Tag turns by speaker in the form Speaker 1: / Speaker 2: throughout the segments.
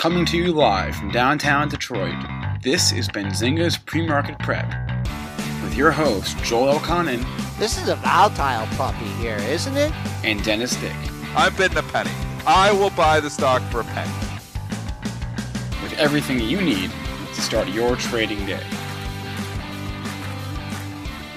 Speaker 1: Coming to you live from downtown Detroit, this is Benzinga's Pre-Market Prep. With your host, Joel Elconin.
Speaker 2: This is a volatile puppy here, isn't it?
Speaker 1: And Dennis Dick.
Speaker 3: I'm bidding a penny. I will buy the stock for a penny.
Speaker 1: With everything you need to start your trading day.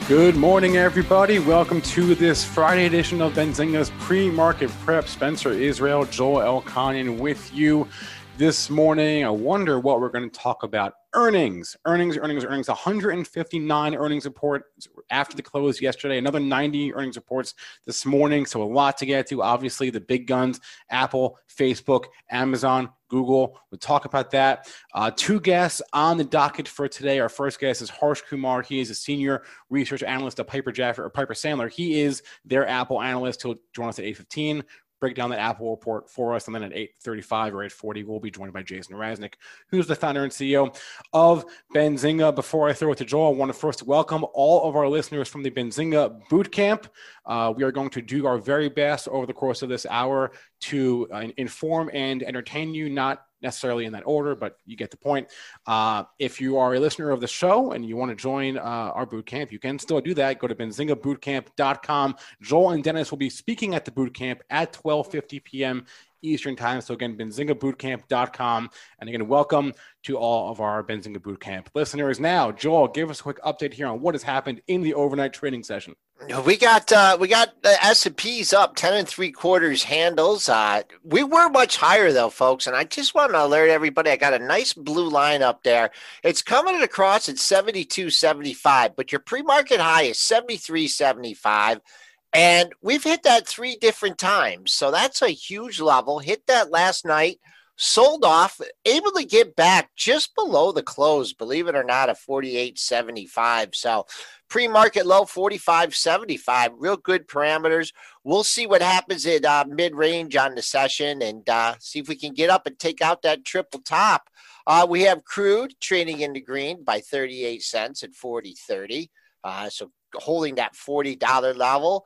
Speaker 1: Good morning, everybody. Welcome to this Friday edition of Benzinga's pre-market prep. Spencer Israel, Joel Elconin with you this morning. I wonder what we're going to talk about. Earnings, earnings, earnings, earnings. 159 earnings reports after the close yesterday. Another 90 earnings reports this morning. So a lot to get to. Obviously, the big guns: Apple, Facebook, Amazon, Google. We'll talk about that. Uh, two guests on the docket for today. Our first guest is Harsh Kumar. He is a senior research analyst at Piper Jaffray or Piper Sandler. He is their Apple analyst. He'll join us at 8:15 break down that Apple report for us. And then at 8.35 or 8.40, we'll be joined by Jason Raznick, who's the founder and CEO of Benzinga. Before I throw it to Joel, I want to first welcome all of our listeners from the Benzinga Bootcamp. Uh, we are going to do our very best over the course of this hour to uh, inform and entertain you, not necessarily in that order, but you get the point. Uh, if you are a listener of the show and you want to join uh, our boot camp, you can still do that. Go to benzingabootcamp.com. Joel and Dennis will be speaking at the boot camp at 12:50 p.m. Eastern Time. So again, benzingabootcamp.com. And again, welcome to all of our Benzinga Bootcamp listeners. Now, Joel, give us a quick update here on what has happened in the overnight trading session.
Speaker 2: We got uh, we got the S and P's up ten and three quarters handles. Uh, we were much higher though, folks, and I just want to alert everybody. I got a nice blue line up there. It's coming across at seventy two seventy five, but your pre market high is seventy three seventy five. And we've hit that three different times. So that's a huge level. Hit that last night, sold off, able to get back just below the close, believe it or not, at 48.75. So pre market low 45.75. Real good parameters. We'll see what happens at uh, mid range on the session and uh, see if we can get up and take out that triple top. Uh, we have crude trading in the green by 38 cents at 40.30. Uh, so holding that $40 level.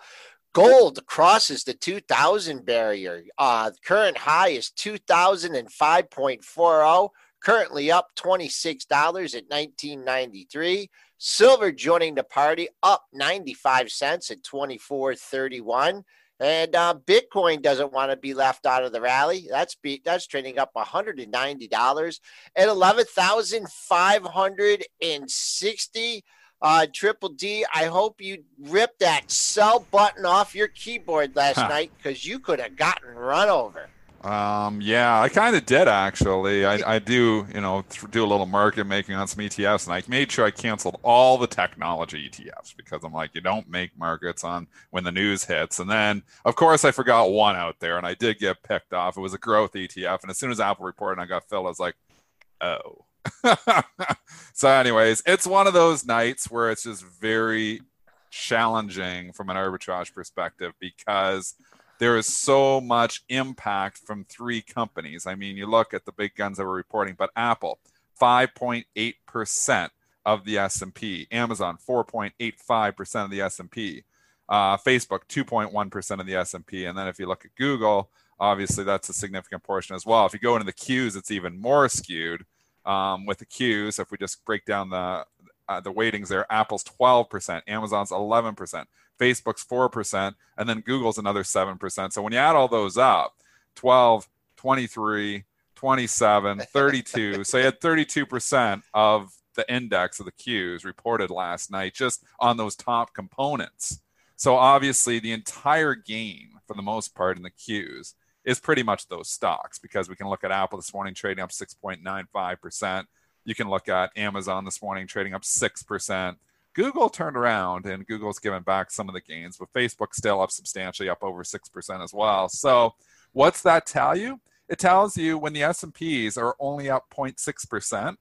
Speaker 2: Gold crosses the 2000 barrier. Uh, current high is 2005.40, currently up $26 at 1993. Silver joining the party up 95 cents at 24.31. And uh, Bitcoin doesn't want to be left out of the rally. That's be, that's trading up $190 at 11,560. Uh, Triple D, I hope you ripped that sell button off your keyboard last huh. night because you could have gotten run over.
Speaker 3: Um, yeah, I kind of did actually. I, I do, you know, do a little market making on some ETFs, and I made sure I canceled all the technology ETFs because I'm like, you don't make markets on when the news hits. And then, of course, I forgot one out there, and I did get picked off. It was a growth ETF, and as soon as Apple reported, I got filled. I was like, oh. so, anyways, it's one of those nights where it's just very challenging from an arbitrage perspective because there is so much impact from three companies. I mean, you look at the big guns that were reporting, but Apple, 5.8% of the S&P, Amazon, 4.85% of the S&P, uh, Facebook, 2.1% of the S&P, and then if you look at Google, obviously that's a significant portion as well. If you go into the queues, it's even more skewed um, with the Qs. If we just break down the uh, the weightings there, Apple's 12%, Amazon's 11%, Facebook's 4%, and then Google's another 7%. So when you add all those up, 12, 23, 27, 32. so you had 32% of the index of the Qs reported last night just on those top components. So obviously the entire game for the most part in the Qs is pretty much those stocks because we can look at Apple this morning trading up 6.95%. You can look at Amazon this morning trading up 6%. Google turned around and Google's given back some of the gains, but Facebook still up substantially, up over 6% as well. So what's that tell you? It tells you when the S&Ps are only up 0.6%,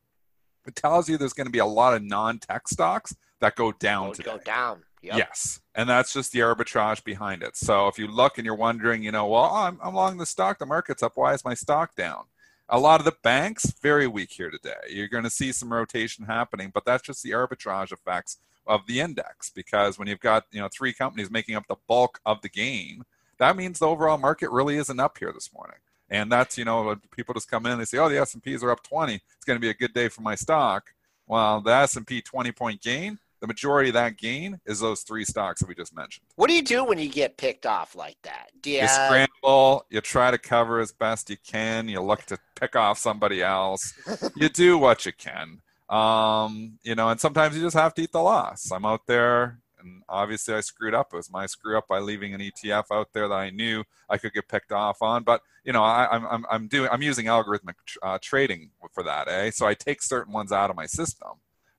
Speaker 3: it tells you there's going to be a lot of non-tech stocks that go down
Speaker 2: today. Go down.
Speaker 3: Yep. Yes, and that's just the arbitrage behind it. So if you look and you're wondering, you know, well, I'm, I'm along the stock, the market's up. Why is my stock down? A lot of the banks very weak here today. You're going to see some rotation happening, but that's just the arbitrage effects of the index because when you've got you know three companies making up the bulk of the gain, that means the overall market really isn't up here this morning. And that's you know people just come in and they say, oh, the S and P's are up 20. It's going to be a good day for my stock. Well, the S and P 20 point gain the majority of that gain is those three stocks that we just mentioned.
Speaker 2: What do you do when you get picked off like that? Do you,
Speaker 3: you scramble, you try to cover as best you can, you look to pick off somebody else, you do what you can. Um, you know, and sometimes you just have to eat the loss. I'm out there and obviously I screwed up. It was my screw up by leaving an ETF out there that I knew I could get picked off on. But you know, I, am I'm I'm doing I'm using algorithmic uh, trading for that, eh? So I take certain ones out of my system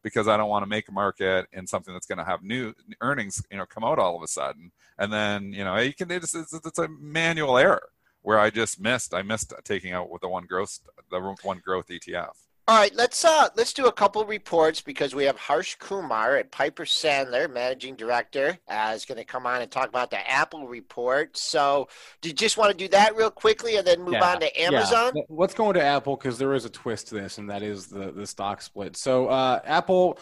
Speaker 3: because I don't want to make a market in something that's going to have new earnings, you know, come out all of a sudden. And then, you know, you can, it's, it's, it's a manual error where I just missed, I missed taking out with the one growth, the one growth ETF.
Speaker 2: All right, let's uh let's do a couple reports because we have Harsh Kumar at Piper Sandler, managing director, uh, is going to come on and talk about the Apple report. So, do you just want to do that real quickly and then move yeah, on to Amazon?
Speaker 1: Yeah. Let's go into Apple because there is a twist to this, and that is the the stock split. So, uh, Apple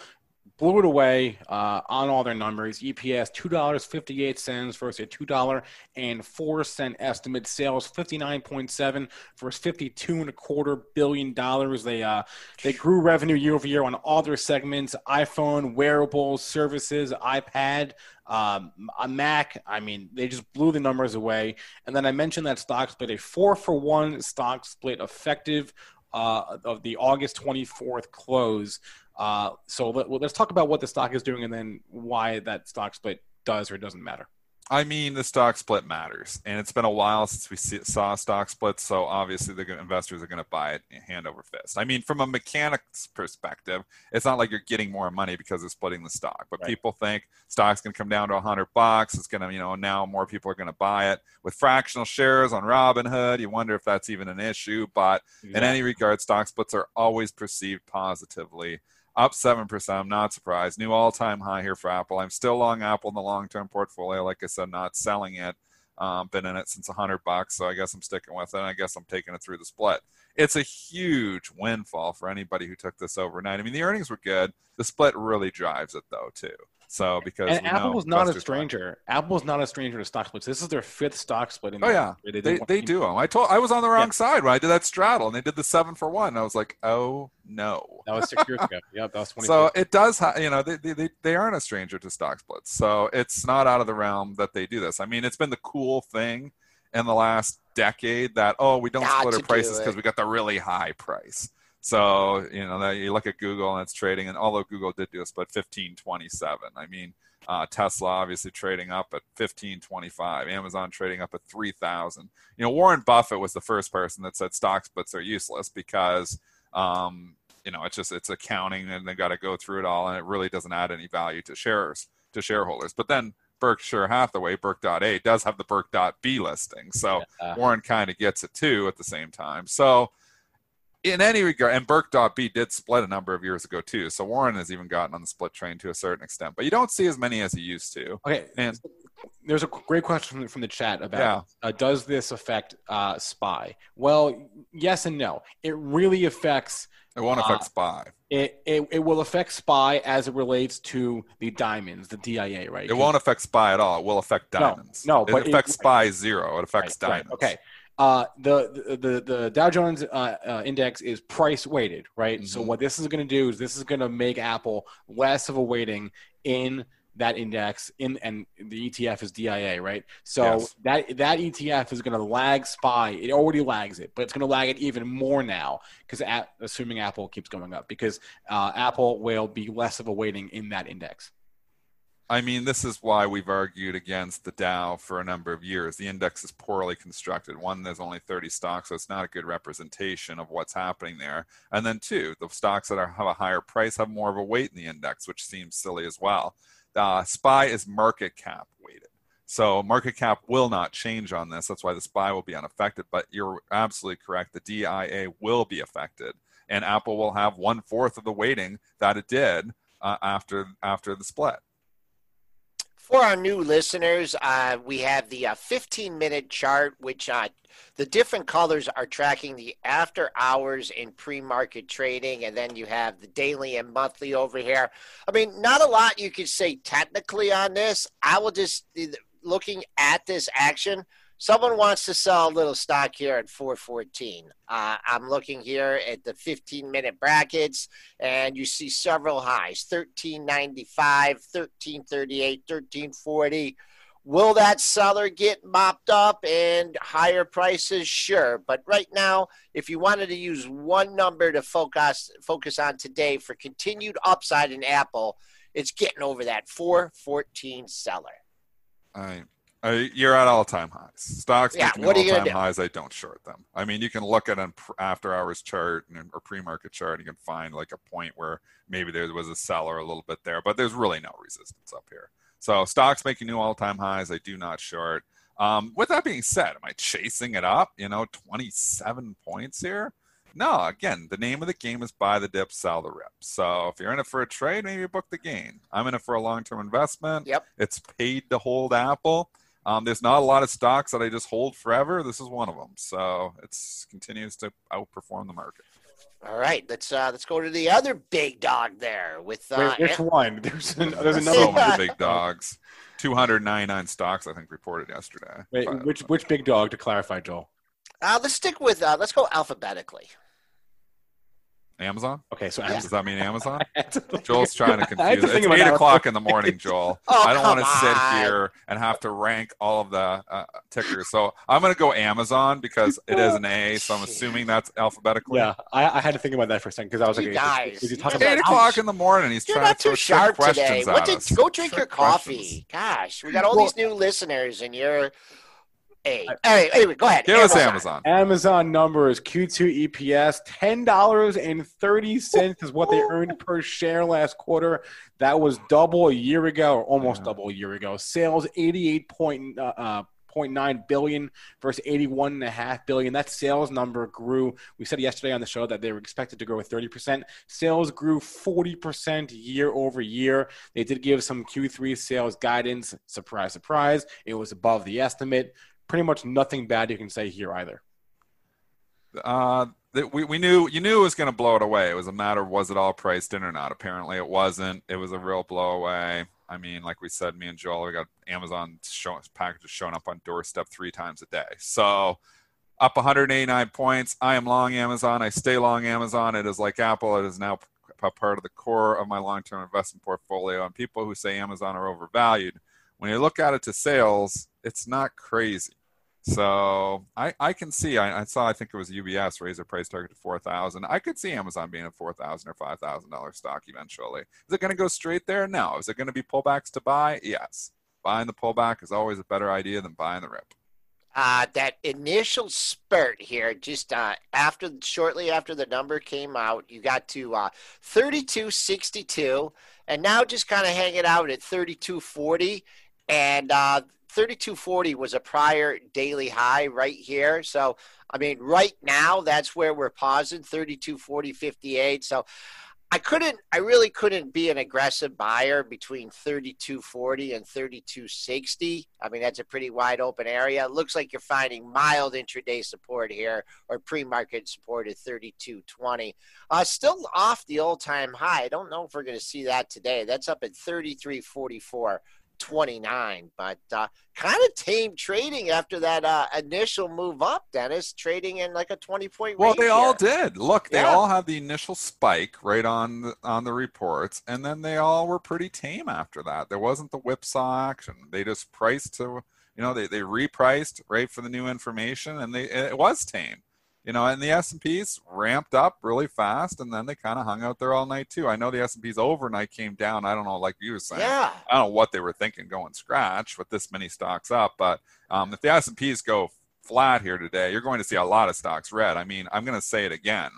Speaker 1: blew it away uh, on all their numbers. EPS two dollars fifty eight cents versus a two dollar and four cent estimate. Sales fifty nine point seven versus fifty two and a quarter billion dollars. They uh, they grew revenue year over year on all their segments: iPhone, wearables, services, iPad. Um, a Mac, I mean, they just blew the numbers away. And then I mentioned that stock split, a four for one stock split effective uh, of the August 24th close. Uh, so let, well, let's talk about what the stock is doing and then why that stock split does or doesn't matter.
Speaker 3: I mean, the stock split matters, and it's been a while since we see, saw stock splits. So obviously, the investors are going to buy it hand over fist. I mean, from a mechanics perspective, it's not like you're getting more money because of splitting the stock. But right. people think stock's going to come down to 100 bucks. It's going to, you know, now more people are going to buy it with fractional shares on Robinhood. You wonder if that's even an issue. But yeah. in any regard, stock splits are always perceived positively up 7%. I'm not surprised. New all time high here for Apple. I'm still long Apple in the long term portfolio. Like I said, not selling it. Um, been in it since 100 bucks, so I guess I'm sticking with it. I guess I'm taking it through the split. It's a huge windfall for anybody who took this overnight. I mean, the earnings were good. The split really drives it, though, too. So because
Speaker 1: and Apple was not a stranger. Apple was not a stranger to stock splits. This is their fifth stock split. In
Speaker 3: oh yeah, they they, they do them. I told I was on the wrong yeah. side when I did that straddle, and they did the seven for one. I was like, oh no.
Speaker 1: That was six years ago. Yeah, that was twenty.
Speaker 3: So it does. Ha- you know, they, they they aren't a stranger to stock splits. So it's not out of the realm that they do this. I mean, it's been the cool thing in the last decade that oh we don't split our prices because we got the really high price. So you know that you look at Google and it's trading, and although Google did do a split fifteen twenty seven, I mean uh, Tesla obviously trading up at fifteen twenty five, Amazon trading up at three thousand. You know Warren Buffett was the first person that said stock splits are useless because um, you know it's just it's accounting and they got to go through it all, and it really doesn't add any value to shares to shareholders. But then Berkshire Hathaway, Burke.A, does have the Burke.B listing. So yeah. Warren kind of gets it too at the same time. So in any regard, and Burke.B did split a number of years ago too. So Warren has even gotten on the split train to a certain extent, but you don't see as many as he used to.
Speaker 1: Okay. And there's a great question from the chat about yeah. uh, does this affect uh, SPY? Well, yes and no. It really affects.
Speaker 3: It won't affect uh, SPY.
Speaker 1: It, it, it will affect SPY as it relates to the diamonds, the DIA, right?
Speaker 3: It won't affect SPY at all. It will affect diamonds.
Speaker 1: No,
Speaker 3: no
Speaker 1: it
Speaker 3: but affects it, SPY zero. It affects right, diamonds.
Speaker 1: Right, okay. Uh, the, the the Dow Jones uh, uh, index is price weighted, right? Mm-hmm. So what this is going to do is this is going to make Apple less of a weighting in that index in and the ETF is DIA, right? So yes. that that ETF is going to lag SPY. It already lags it, but it's going to lag it even more now because assuming Apple keeps going up because uh, Apple will be less of a weighting in that index.
Speaker 3: I mean, this is why we've argued against the Dow for a number of years. The index is poorly constructed. One, there's only 30 stocks, so it's not a good representation of what's happening there. And then two, the stocks that are, have a higher price have more of a weight in the index, which seems silly as well. Uh, SPY is market cap weighted. So market cap will not change on this. That's why the SPY will be unaffected. But you're absolutely correct. The DIA will be affected, and Apple will have one fourth of the weighting that it did uh, after after the split.
Speaker 2: For our new listeners, uh, we have the uh, 15 minute chart, which uh, the different colors are tracking the after hours in pre market trading. And then you have the daily and monthly over here. I mean, not a lot you could say technically on this. I will just, looking at this action, Someone wants to sell a little stock here at 414. Uh, I'm looking here at the 15 minute brackets, and you see several highs 1395, 1338, 1340. Will that seller get mopped up and higher prices? Sure. But right now, if you wanted to use one number to focus focus on today for continued upside in Apple, it's getting over that 414 seller.
Speaker 3: All right. Uh, you're at all-time highs. Stocks
Speaker 2: Yeah,
Speaker 3: making
Speaker 2: what are you
Speaker 3: all-time highs. I don't short them. I mean, you can look at an after-hours chart and, or pre-market chart. And you can find like a point where maybe there was a seller a little bit there, but there's really no resistance up here. So stocks making new all-time highs. I do not short. Um, with that being said, am I chasing it up? You know, 27 points here. No, again, the name of the game is buy the dip, sell the rip. So if you're in it for a trade, maybe book the gain. I'm in it for a long-term investment.
Speaker 2: Yep.
Speaker 3: It's paid to hold Apple. Um, there's not a lot of stocks that I just hold forever. This is one of them. So it continues to outperform the market.
Speaker 2: All right, let's uh, let's go to the other big dog there with uh,
Speaker 1: Wait, which one? There's, an, there's another
Speaker 3: So
Speaker 1: one.
Speaker 3: many big dogs. 299 stocks, I think, reported yesterday.
Speaker 1: Wait,
Speaker 3: But-
Speaker 1: which which big dog to clarify, Joel?
Speaker 2: Uh, let's stick with uh, let's go alphabetically.
Speaker 3: Amazon?
Speaker 1: Okay, so Amazon.
Speaker 3: Does that mean Amazon?
Speaker 1: I had to think-
Speaker 3: Joel's trying to confuse.
Speaker 1: to
Speaker 3: It's eight o'clock in the morning, Joel.
Speaker 2: Oh,
Speaker 3: I don't want to sit here and have to rank all of the uh, tickers. So I'm going to go Amazon because it is an A. So I'm assuming that's alphabetically.
Speaker 1: Yeah, I, I had to think about that for a second because I was
Speaker 2: You
Speaker 1: like,
Speaker 2: guys,
Speaker 1: is, is he talking
Speaker 2: guys
Speaker 3: Eight
Speaker 1: about
Speaker 3: o'clock in the morning. He's
Speaker 2: You're
Speaker 3: trying
Speaker 2: not
Speaker 3: to
Speaker 2: too sharp
Speaker 3: questions
Speaker 2: today. What did, go drink
Speaker 3: Trick
Speaker 2: your coffee.
Speaker 3: questions.
Speaker 2: Gosh, we got all
Speaker 1: Well-
Speaker 2: these new listeners, and you're. Hey, anyway, anyway, go ahead.
Speaker 3: Give us Amazon.
Speaker 1: Amazon numbers Q2 EPS ten dollars and thirty cents is what they earned per share last quarter. That was double a year ago, or almost
Speaker 3: Yeah.
Speaker 1: double a year ago. Sales eighty eight point uh, uh, 0.9 billion versus 81 and a half billion. That sales number grew. We said yesterday on the show that they were expected to grow 30%. Sales grew 40% year over year. They did give some Q3 sales guidance. Surprise, surprise. It was above the estimate. Pretty much nothing bad you can say here either.
Speaker 3: Uh, we, we knew you knew it was going to blow it away. It was a matter of was it all priced in or not. Apparently, it wasn't. It was a real blow away. I mean, like we said, me and Joel, we got Amazon show, packages showing up on doorstep three times a day. So up 189 points. I am long Amazon. I stay long Amazon. It is like Apple. It is now a part of the core of my long-term investment portfolio. And people who say Amazon are overvalued, when you look at it to sales, it's not crazy. So I, I can see. I, I saw. I think it was UBS raise their price target to four thousand. I could see Amazon being a four thousand or five thousand dollar stock eventually. Is it going to go straight there? No. Is it going to be pullbacks to buy? Yes. Buying the pullback is always a better idea than buying the rip.
Speaker 2: Uh, that initial spurt here, just uh, after shortly after the number came out, you got to uh, 32.62, and now just kind of hanging out at 32.40, and uh, 32.40 was a prior daily high right here. So, I mean, right now that's where we're pausing 32.40.58. So. I couldn't, I really couldn't be an aggressive buyer between 3240 and 3260. I mean, that's a pretty wide open area. It looks like you're finding mild intraday support here or pre market support at 3220. Uh, still off the old time high. I don't know if we're going to see that today. That's up at 3344. 29, but uh, kind of tame trading after that uh, initial move up, Dennis, trading in like a 20 point
Speaker 3: Well, they all did. Look, they
Speaker 2: Yeah.
Speaker 3: all had the initial spike right on the, on the reports, and then they all were pretty tame after that. There wasn't the whipsaw action. They just priced to, you know, they they repriced right for the new information, and they it was tame. You know, and the S&Ps ramped up really fast and then they kind of hung out there all night too. I know the S&Ps overnight came down. I don't know, like you were saying,
Speaker 2: Yeah.
Speaker 3: I don't know what they were thinking going scratch with this many stocks up, but um, if the S&Ps go flat here today, you're going to see a lot of stocks red. I mean, I'm going to say it again.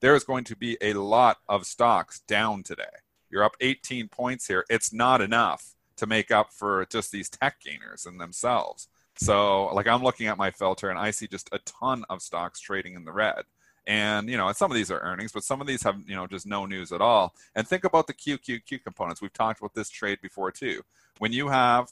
Speaker 3: There is going to be a lot of stocks down today. You're up 18 points here. It's not enough to make up for just these tech gainers in themselves. So, like, I'm looking at my filter and I see just a ton of stocks trading in the red. And, you know, some of these are earnings, but some of these have, you know, just no news at all. And think about the QQQ components. We've talked about this trade before, too. When you have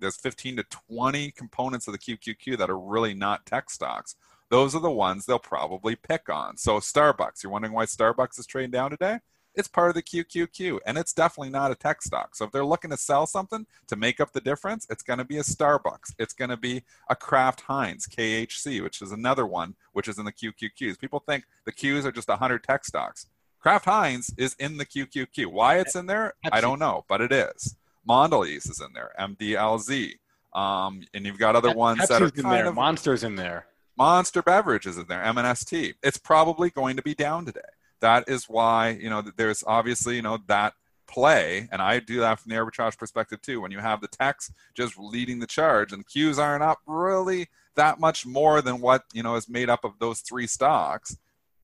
Speaker 3: there's 15 to 20 components of the QQQ that are really not tech stocks. Those are the ones they'll probably pick on. So Starbucks, you're wondering why Starbucks is trading down today? It's part of the QQQ, and it's definitely not a tech stock. So if they're looking to sell something to make up the difference, it's going to be a Starbucks. It's going to be a Kraft Heinz KHC, which is another one which is in the QQQs. People think the Qs are just 100 tech stocks. Kraft Heinz is in the QQQ. Why it's in there, I don't know, but it is. Mondelez is in there, MDLZ. Um, and you've got other ones that are
Speaker 1: in
Speaker 3: kind
Speaker 1: there.
Speaker 3: of
Speaker 1: Monsters in there.
Speaker 3: Monster Beverages in there, MNST. It's probably going to be down today. That is why, you know, there's obviously, you know, that play, and I do that from the arbitrage perspective too. When you have the techs just leading the charge and Qs aren't up really that much more than what, you know, is made up of those three stocks,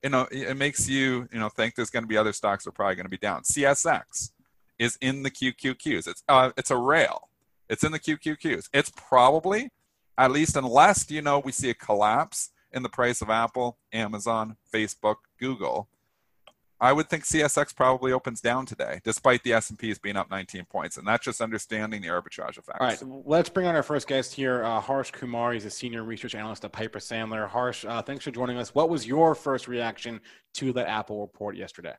Speaker 3: you know, it makes you, you know, think there's going to be other stocks that are probably going to be down. CSX is in the QQQs. It's uh, it's a rail. It's in the QQQs. It's probably, at least unless you know we see a collapse in the price of Apple, Amazon, Facebook, Google. I would think CSX probably opens down today, despite the S&Ps being up 19 points, and that's just understanding the arbitrage effects.
Speaker 1: All right, let's bring on our first guest here, uh, Harsh Kumar. He's a senior research analyst at Piper Sandler. Harsh, uh, thanks for joining us. What was your first reaction to the Apple report yesterday?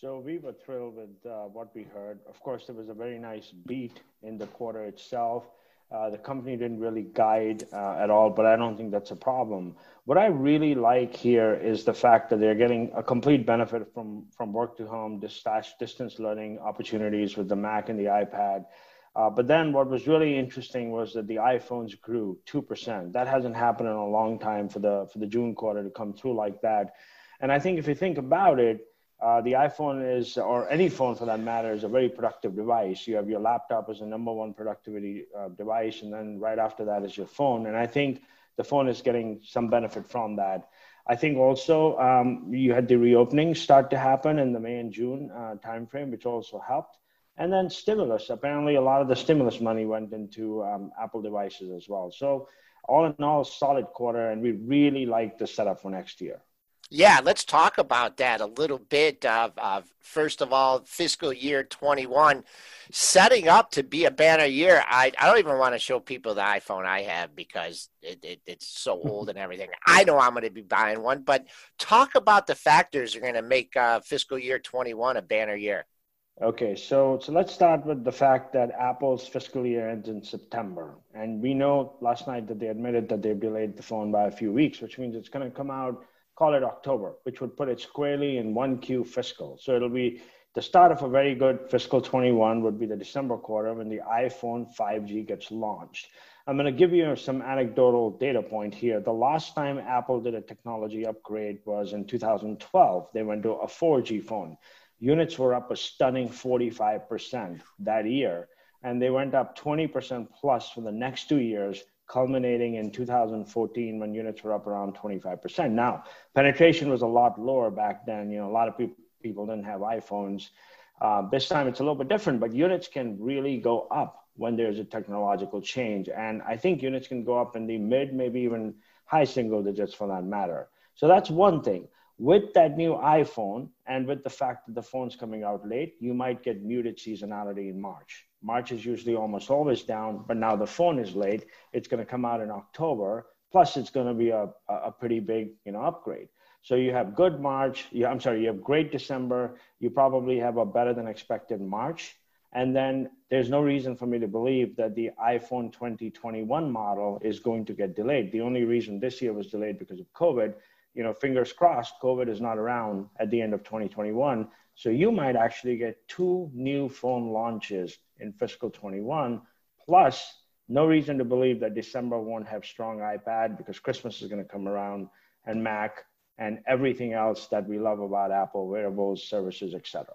Speaker 4: So we were thrilled with uh, what we heard. Of course, there was a very nice beat in the quarter itself. Uh, the company didn't really guide uh, at all, but I don't think that's a problem. What I really like here is the fact that they're getting a complete benefit from from work to home, distance distance learning opportunities with the Mac and the iPad. Uh, but then what was really interesting was that the iPhones grew two percent. That hasn't happened in a long time for the for the June quarter to come through like that. And I think if you think about it, uh, the iPhone is, or any phone for that matter, is a very productive device. You have your laptop as a number one productivity uh, device, and then right after that is your phone. And I think the phone is getting some benefit from that. I think also um, you had the reopening start to happen in the May and June uh, timeframe, which also helped. And then stimulus. Apparently, a lot of the stimulus money went into um, Apple devices as well. So, all in all, solid quarter, and we really like the setup for next year.
Speaker 2: Yeah, let's talk about that a little bit. Of, of first of all, fiscal year 21 setting up to be a banner year. I, I don't even want to show people the iPhone I have because it, it, it's so old and everything. I know I'm going to be buying one, but talk about the factors that are going to make uh, fiscal year 21 a banner year.
Speaker 4: Okay, so so let's start with the fact that Apple's fiscal year ends in September, and we know last night that they admitted that they've delayed the phone by a few weeks, which means it's going to come out call it October, which would put it squarely in 1Q fiscal. So it'll be the start of a very good fiscal 21 would be the December quarter when the iPhone 5G gets launched. I'm going to give you some anecdotal data point here. The last time Apple did a technology upgrade was in 2012. They went to a 4G phone. Units were up a stunning 45% that year, and they went up 20% plus for the next two years culminating in 2014 when units were up around 25%. Now, penetration was a lot lower back then. You know, a lot of people people didn't have iPhones. Uh, this time it's a little bit different, but units can really go up when there's a technological change. And I think units can go up in the mid, maybe even high single digits for that matter. So that's one thing. With that new iPhone and with the fact that the phone's coming out late, you might get muted seasonality in March. March is usually almost always down, but now the phone is late. It's going to come out in October. Plus, it's going to be a, a pretty big you know upgrade. So you have good March. You, I'm sorry, you have great December. You probably have a better than expected March. And then there's no reason for me to believe that the iPhone 2021 model is going to get delayed. The only reason this year was delayed because of COVID. You know, fingers crossed, COVID is not around at the end of 2021. So you might actually get two new phone launches in fiscal 21, plus no reason to believe that December won't have strong iPad because Christmas is going to come around and Mac and everything else that we love about Apple, wearables, services, etc.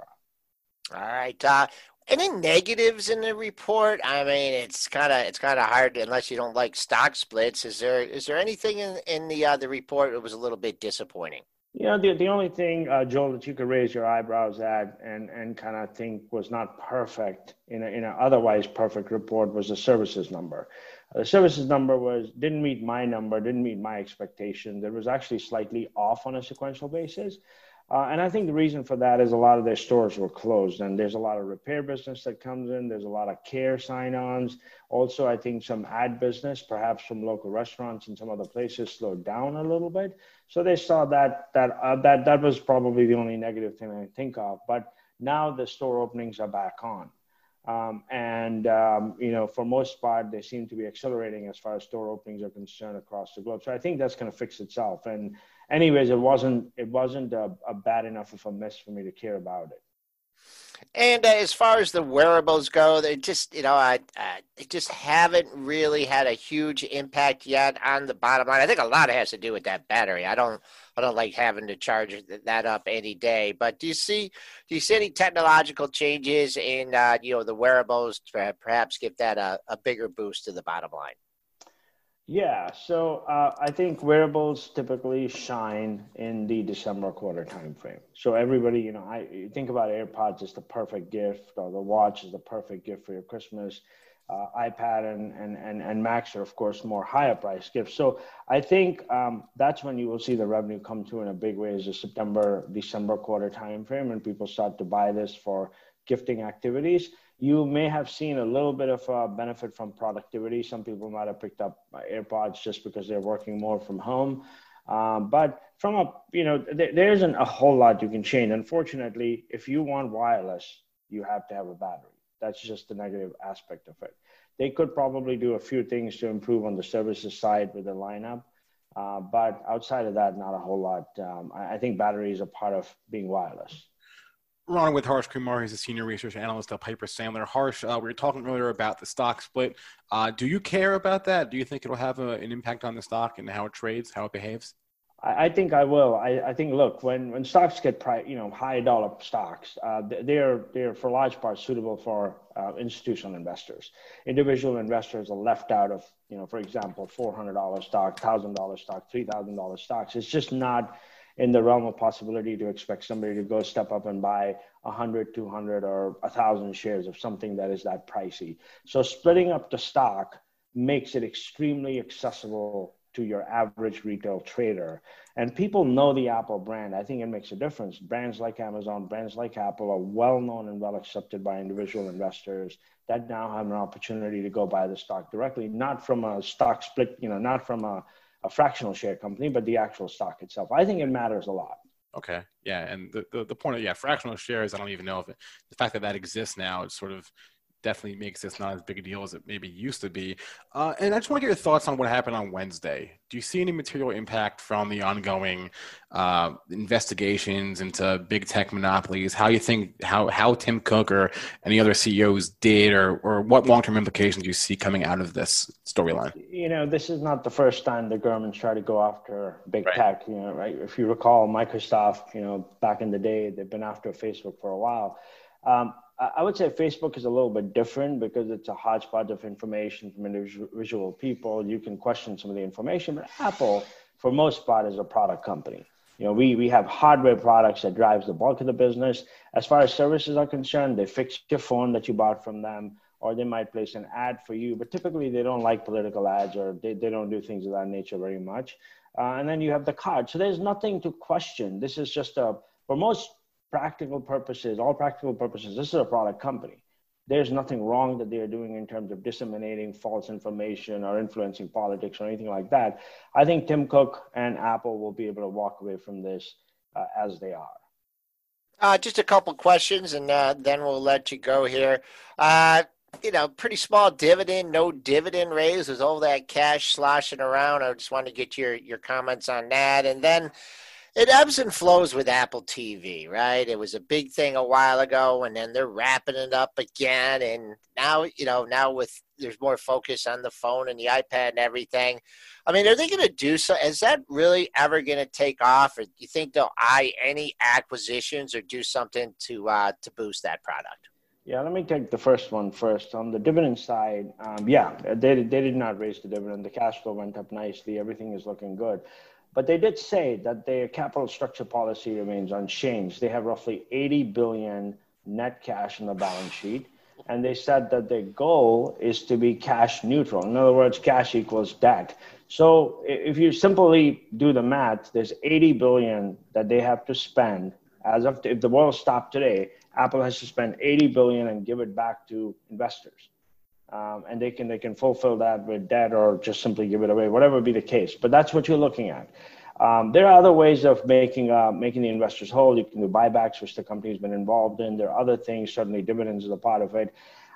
Speaker 2: All right. Uh, any negatives in the report? I mean, it's kind of it's kind of hard unless you don't like stock splits. Is there is there anything in in the uh, the report that was a little bit disappointing?
Speaker 4: You know, the, the only thing, uh, Joel, that you could raise your eyebrows at and, and kind of think was not perfect in a, in an otherwise perfect report was the services number. Uh, the services number was didn't meet my number, didn't meet my expectations. It was actually slightly off on a sequential basis. Uh, and I think the reason for that is a lot of their stores were closed, and there's a lot of repair business that comes in. There's a lot of care sign-ons. Also, I think some ad business, perhaps from local restaurants and some other places, slowed down a little bit. So they saw that that uh, that that was probably the only negative thing I think of. But now the store openings are back on. Um, and um, you know, for most part, they seem to be accelerating as far as store openings are concerned across the globe. So I think that's going to fix itself. And anyways, it wasn't it wasn't a, a, bad enough of a mess for me to care about it.
Speaker 2: And uh, as far as the wearables go, they just you know I, I just haven't really had a huge impact yet on the bottom line. I think a lot has to do with that battery. I don't I don't like having to charge that up any day. But do you see do you see any technological changes in uh, you know the wearables to perhaps give that a, a bigger boost to the bottom line?
Speaker 4: Yeah, so uh, I think wearables typically shine in the December quarter timeframe. So everybody, you know, I you think about AirPods as the perfect gift, or the watch is the perfect gift for your Christmas. Uh, iPad and, and and and Macs are of course more higher price gifts. So I think um, that's when you will see the revenue come to in a big way is the September December quarter timeframe, and people start to buy this for gifting activities you may have seen a little bit of a benefit from productivity. Some people might have picked up AirPods just because they're working more from home. Um, but from a, you know, there, there isn't a whole lot you can change. Unfortunately, if you want wireless, you have to have a battery. That's just the negative aspect of it. They could probably do a few things to improve on the services side with the lineup. Uh, but outside of that, not a whole lot. Um, I, I think battery is a part of being wireless.
Speaker 1: Ron with Harsh Kumar. He's a senior research analyst at Piper Sandler. Harsh, uh, we were talking earlier about the stock split. Uh, do you care about that? Do you think it'll have a, an impact on the stock and how it trades, how it behaves?
Speaker 4: I, think I will. I, I, think, look, when, when stocks get, pri- you know, high dollar stocks, uh, they're, they're for large part suitable for uh, institutional investors. Individual investors are left out of, you know, for example, $400 stock, $1,000 stock, $3,000 stocks. It's just not – in the realm of possibility to expect somebody to go step up and buy 100 200 or 1000 shares of something that is that pricey. So splitting up the stock makes it extremely accessible to your average retail trader. And people know the apple brand. I think it makes a difference. Brands like amazon brands like apple are well known and well accepted by individual investors that now have an opportunity to go buy the stock directly not from a stock split you know not from a a fractional share company, but the actual stock itself. I think it matters a lot.
Speaker 1: Okay. Yeah. And the, the, the point of, yeah, fractional shares, I don't even know if it, the fact that that exists now is sort of definitely makes this not as big a deal as it maybe used to be. Uh, and I just want to get your thoughts on what happened on Wednesday. Do you see any material impact from the ongoing uh, investigations into big tech monopolies? How you think how how Tim Cook or any other CEOs did, or or what long term implications you see coming out of this storyline?
Speaker 4: You know, this is not the first time the government's tried to go after big right. tech. You know, right? If you recall, Microsoft, you know, back in the day, they've been after Facebook for a while. Um, I would say Facebook is a little bit different because it's a hodgepodge of information from individual people. You can question some of the information, but Apple, for most part, is a product company. You know, we, we have hardware products that drives the bulk of the business. As far as services are concerned, they fix your phone that you bought from them, or they might place an ad for you. But typically, they don't like political ads, or they, they don't do things of that nature very much. Uh, and then you have the card. So there's nothing to question. This is just a, for most practical purposes, all practical purposes, this is a product company. There's nothing wrong that they're doing in terms of disseminating false information or influencing politics or anything like that. I think Tim Cook and Apple will be able to walk away from this uh, as they are.
Speaker 2: Uh, just a couple questions, and uh, then we'll let you go here. Uh, you know, pretty small dividend, no dividend raise. There's all that cash sloshing around. I just wanted to get your your comments on that, and then it ebbs and flows with Apple TV, right? It was a big thing a while ago, and then they're wrapping it up again. And now, you know, now with there's more focus on the phone and the iPad and everything. I mean, are they going to do so? Is that really ever going to take off, or do you think they'll eye any acquisitions or do something to uh, to boost that product?
Speaker 4: Yeah, let me take the first one first. On the dividend side, um, yeah, they, they did not raise the dividend. The cash flow went up nicely. Everything is looking good. But they did say that their capital structure policy remains unchanged. They have roughly 80 billion net cash on the balance sheet. And they said that their goal is to be cash neutral. In other words, cash equals debt. So if you simply do the math, there's 80 billion that they have to spend as of if the world stopped today Apple has to spend 80 billion and give it back to investors. Um, and they can they can fulfill that with debt or just simply give it away, whatever be the case. But that's what you're looking at. Um, there are other ways of making uh, making the investors whole. You can do buybacks, which the company's been involved in. There are other things. Certainly, dividends is a part of it.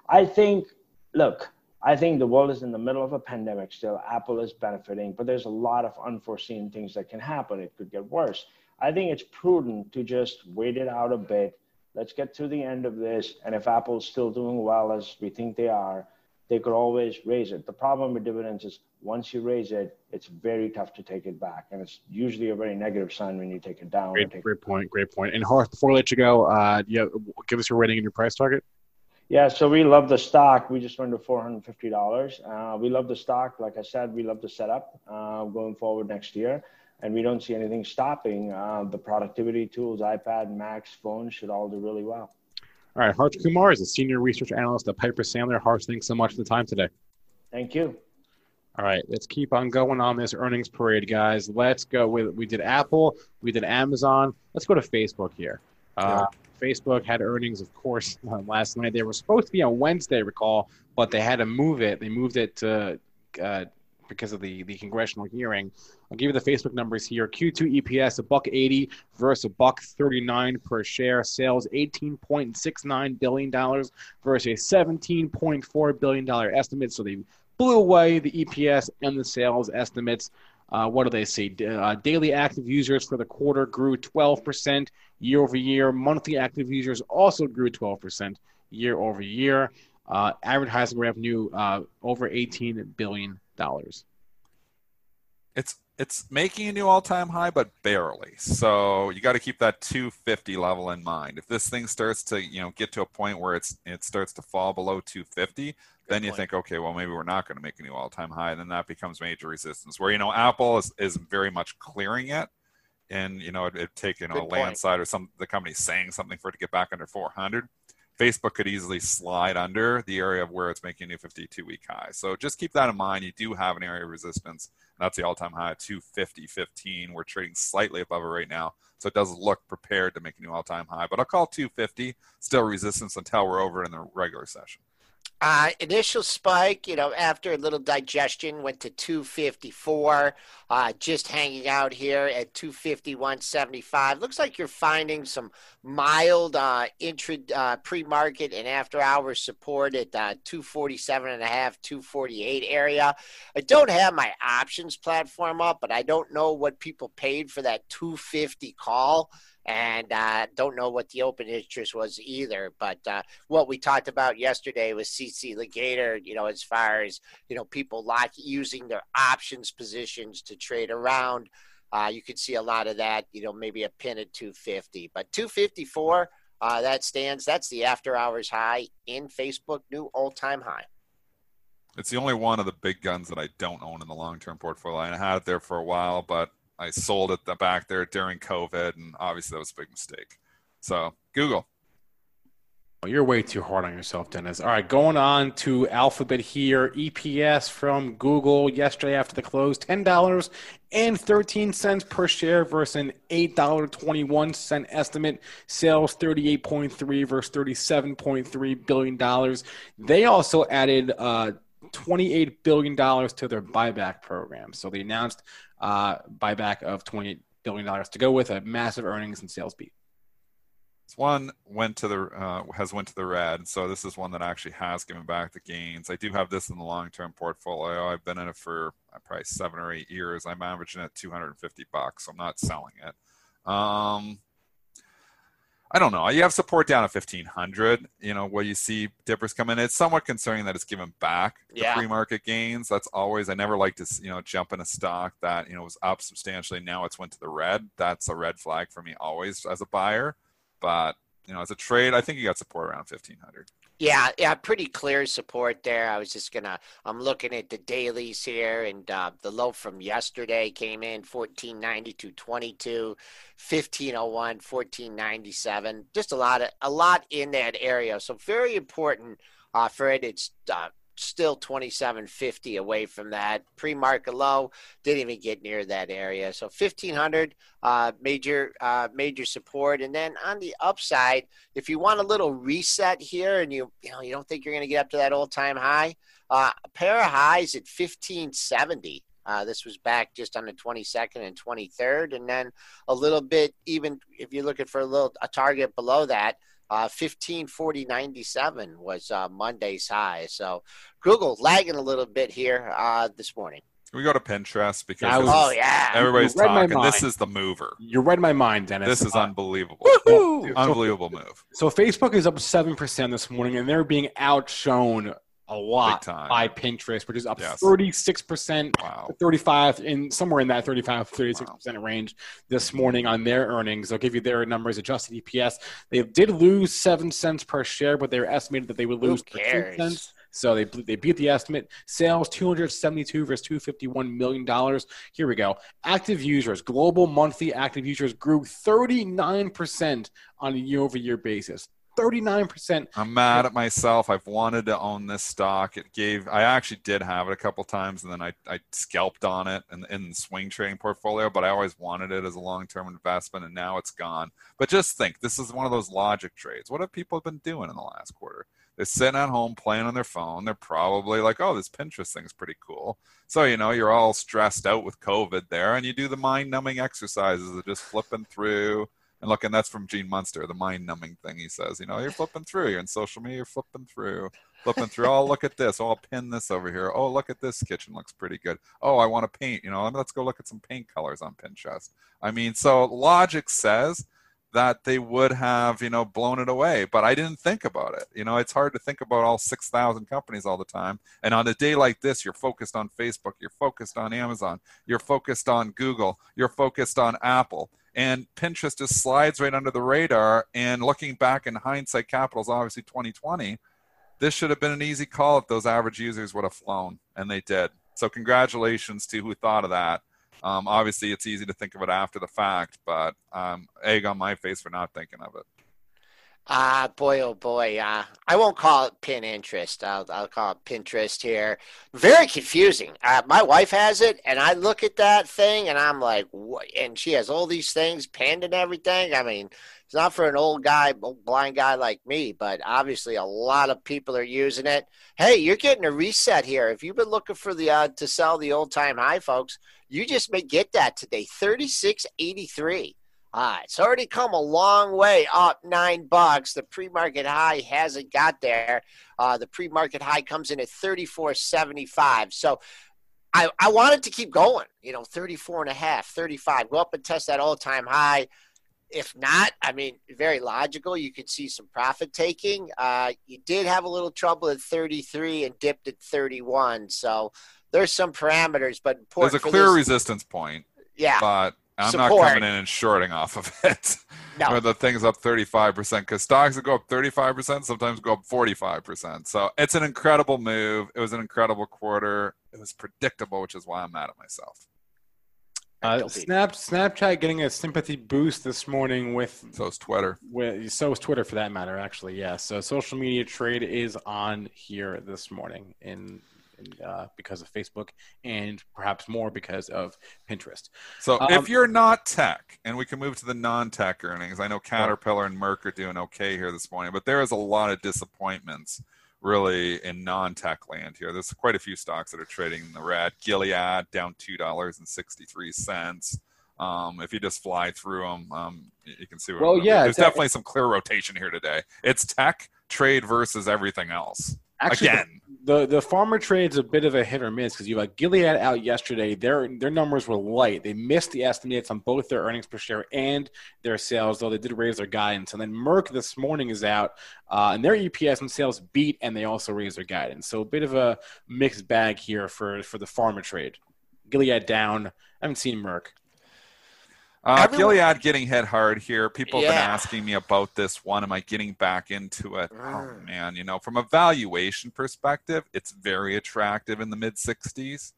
Speaker 4: I think. Look, I think the world is in the middle of a pandemic still. Apple is benefiting, but there's a lot of unforeseen things that can happen. It could get worse. I think it's prudent to just wait it out a bit let's get to the end of this. And if Apple's still doing well as we think they are, they could always raise it. The problem with dividends is once you raise it, it's very tough to take it back. And it's usually a very negative sign when you take it down.
Speaker 1: Great, great point. Great point. And before I let you go, uh, yeah, give us your rating and your price target.
Speaker 4: Yeah, so we love the stock. We just went to four hundred fifty dollars. Uh, we love the stock. Like I said, we love the setup uh, going forward next year and we don't see anything stopping. Uh, the productivity tools, iPad, Macs, phones should all do really well.
Speaker 1: All right, Harsh Kumar is a senior research analyst at Piper Sandler. Harsh, thanks so much for the time today.
Speaker 4: Thank you.
Speaker 1: All right, let's keep on going on this earnings parade, guys. Let's go with we did Apple, we did Amazon. Let's go to Facebook here. Uh, Facebook had earnings, of course, uh, last night. They were supposed to be on Wednesday, recall, but they had to move it. They moved it to uh, because of the, the congressional hearing. I'll give you the Facebook numbers here. Q2 EPS a buck 80 versus a buck 39 per share. Sales 18.69 billion dollars versus a 17.4 billion dollar estimate. So they blew away the EPS and the sales estimates. Uh, what do they say? Uh, daily active users for the quarter grew 12% year over year. Monthly active users also grew 12% year over year. Uh, advertising revenue uh, over 18 billion dollars.
Speaker 3: It's it's making a new all-time high, but barely. So you got to keep that 250 level in mind. If this thing starts to you know get to a point where it's it starts to fall below 250, Good then you think, okay, well maybe we're not going to make a new all-time high. And then that becomes major resistance. Where you know Apple is, is very much clearing it, and you know it, would take you know Good a landslide or some the company saying something for it to get back under 400. Facebook could easily slide under the area of where it's making a new 52 week high. So just keep that in mind. You do have an area of resistance, and that's the all time high at 250.15. We're trading slightly above it right now. So it does look prepared to make a new all time high, but I'll call 250 still resistance until we're over in the regular session.
Speaker 2: Uh, initial spike, you know, after a little digestion, went to 254. Uh, just hanging out here at 251.75. Looks like you're finding some mild uh, intra uh, pre-market and after-hours support at uh, 247 and a half, 248 area. I don't have my options platform up, but I don't know what people paid for that 250 call and uh, don't know what the open interest was either. But uh, what we talked about yesterday was CC Legator, you know, as far as you know, people like using their options positions to trade around. Uh, you could see a lot of that, you know, maybe a pin at 250, but 254. Uh, that stands. That's the after hours high in Facebook, new all time high.
Speaker 3: It's the only one of the big guns that I don't own in the long term portfolio. I had it there for a while, but I sold it at the back there during COVID, and obviously that was a big mistake. So Google.
Speaker 1: Well, you're way too hard on yourself, Dennis. All right, going on to Alphabet here. EPS from Google yesterday after the close, ten dollars and thirteen cents per share versus an eight dollar twenty one cent estimate. Sales thirty eight point three versus thirty seven point three billion dollars. They also added. Uh, $28 billion to their buyback program. So they announced uh, buyback of $28 billion to go with a massive earnings and sales beat.
Speaker 3: This one went to the uh, has went to the red, so this is one that actually has given back the gains. I do have this in the long term portfolio. I've been in it for uh, probably seven or eight years. I'm averaging at 250 bucks. So I'm not selling it. Um, I don't know. You have support down at 1500. You know, where you see dippers come in. It's somewhat concerning that it's given back the
Speaker 2: Yeah.
Speaker 3: pre-market gains. That's always. I never like to you know jump in a stock that you know was up substantially. Now it's went to the red. That's a red flag for me always as a buyer. But you know, as a trade, I think you got support around 1500.
Speaker 2: Yeah, yeah, pretty clear support there. I was just gonna, I'm looking at the dailies here, and uh, the low from yesterday came in 1492, 22, 1501, 1497. Just a lot of, a lot in that area. So very important uh, for it. It's uh, still 2750 away from that pre-market low. Didn't even get near that area. So 1500 uh, major uh, major support, and then on the upside, if you want a little reset here, and you you know you don't think you're going to get up to that all-time high, uh, a pair of highs at 1570. Uh, this was back just on the 22nd and 23rd, and then a little bit even if you're looking for a little a target below that. Uh, 1540.97 was uh, Monday's high. So Google lagging a little bit here uh, this morning.
Speaker 3: We go to Pinterest because this
Speaker 1: was-
Speaker 2: Oh,
Speaker 3: is-
Speaker 2: yeah.
Speaker 3: everybody's
Speaker 1: You read my
Speaker 3: talking. This is the mover.
Speaker 1: You read my mind, Dennis.
Speaker 3: This is
Speaker 1: Uh,
Speaker 3: unbelievable.
Speaker 2: Woohoo!
Speaker 3: Unbelievable move.
Speaker 1: So Facebook is up seven percent this morning, and they're being outshone a lot by Pinterest, which is up
Speaker 3: Yes.
Speaker 1: thirty-six percent,
Speaker 3: Wow.
Speaker 1: thirty-five, in somewhere in that 35, 36 percent range this morning on their earnings. They'll give you their numbers, adjusted EPS. They did lose seven cents per share, but they were estimated that they would lose 13
Speaker 2: cares?
Speaker 1: cents. So they they beat the estimate. Sales 272 versus 251 million dollars. Here we go. Active users, global monthly active users grew 39 percent on a year-over-year basis. 39 percent.
Speaker 3: I'm mad at myself. I've wanted to own this stock. It gave. I actually did have it a couple times, and then I, I scalped on it in, in the swing trading portfolio. But I always wanted it as a long term investment, and now it's gone. But just think, this is one of those logic trades. What have people been doing in the last quarter? They're sitting at home playing on their phone. They're probably like, "Oh, this Pinterest thing's pretty cool." So you know, you're all stressed out with COVID there, and you do the mind-numbing exercises of just flipping through and look, and that's from Gene Munster, the mind numbing thing he says. You know, you're flipping through, you're in social media, you're flipping through, flipping through. Oh, look at this. Oh, I'll pin this over here. Oh, look at this kitchen looks pretty good. Oh, I want to paint. You know, let's go look at some paint colors on Pinterest. I mean, so logic says that they would have, you know, blown it away, but I didn't think about it. You know, it's hard to think about all 6,000 companies all the time. And on a day like this, you're focused on Facebook, you're focused on Amazon, you're focused on Google, you're focused on Apple and Pinterest just slides right under the radar. And looking back in hindsight, capital is obviously 2020. This should have been an easy call if those average users would have flown, and they did. So congratulations to who thought of that. Um, obviously, it's easy to think of it after the fact, but um, egg on my face for not thinking of it.
Speaker 2: Ah, boy, oh boy. Uh, I won't call it pin interest. I'll, I'll call it Pinterest here. Very confusing. Uh, my wife has it, and I look at that thing, and I'm like, what? And she has all these things pinned and everything. I mean, it's not for an old guy, blind guy like me, but obviously a lot of people are using it. Hey, you're getting a reset here. If you've been looking for the uh, to sell the old time high, folks, you just may get that today. Thirty six eighty three. It's already come a long way up nine bucks. The pre-market high hasn't got there. Uh, the pre-market high comes in at 34.75. So I, I wanted to keep going, you know, 34 and a half, 35, go up and test that all-time high. If not, I mean, very logical. You could see some profit taking. Uh, you did have a little trouble at 33 and dipped at 31. So there's some parameters, but
Speaker 3: There's a clear
Speaker 2: this-
Speaker 3: resistance point,
Speaker 2: yeah,
Speaker 3: but I'm not coming in and shorting off of it.
Speaker 2: No.
Speaker 3: Where the thing's up 35%, because stocks that go up 35% sometimes go up 45%. So it's an incredible move. It was an incredible quarter. It was predictable, which is why I'm mad at myself.
Speaker 1: Uh, Snap Snapchat getting a sympathy boost this morning with
Speaker 3: So is Twitter.
Speaker 1: with so is Twitter for that matter. Actually, yeah. So social media trade is on here this morning in. In uh, because of Facebook and perhaps more because of Pinterest.
Speaker 3: So
Speaker 1: Um,
Speaker 3: if you're not tech, and we can move to the non-tech earnings, I know Caterpillar and Merck are doing okay here this morning, but there is a lot of disappointments really in non-tech land here. There's quite a few stocks that are trading in the red. Gilead down two dollars and sixty-three cents. Um, if you just fly through them, um, you you can see. What
Speaker 1: Well, yeah,
Speaker 3: there's
Speaker 1: tech-
Speaker 3: definitely some clear rotation here today. It's tech, trade versus everything else.
Speaker 1: Actually,
Speaker 3: Again.
Speaker 1: the, the the pharma trade's a bit of a hit or miss because you have got Gilead out yesterday. Their their numbers were light. They missed the estimates on both their earnings per share and their sales, though they did raise their guidance. And then Merck this morning is out, uh, and their EPS and sales beat, and they also raised their guidance. So a bit of a mixed bag here for for the pharma trade. Gilead down. I haven't seen Merck.
Speaker 3: Uh, Everyone, Gilead getting hit hard here. People have yeah. been asking me about this one. Am I getting back into it? Oh, mm. Oh man, you know, from a valuation perspective, it's very attractive in the mid 60s.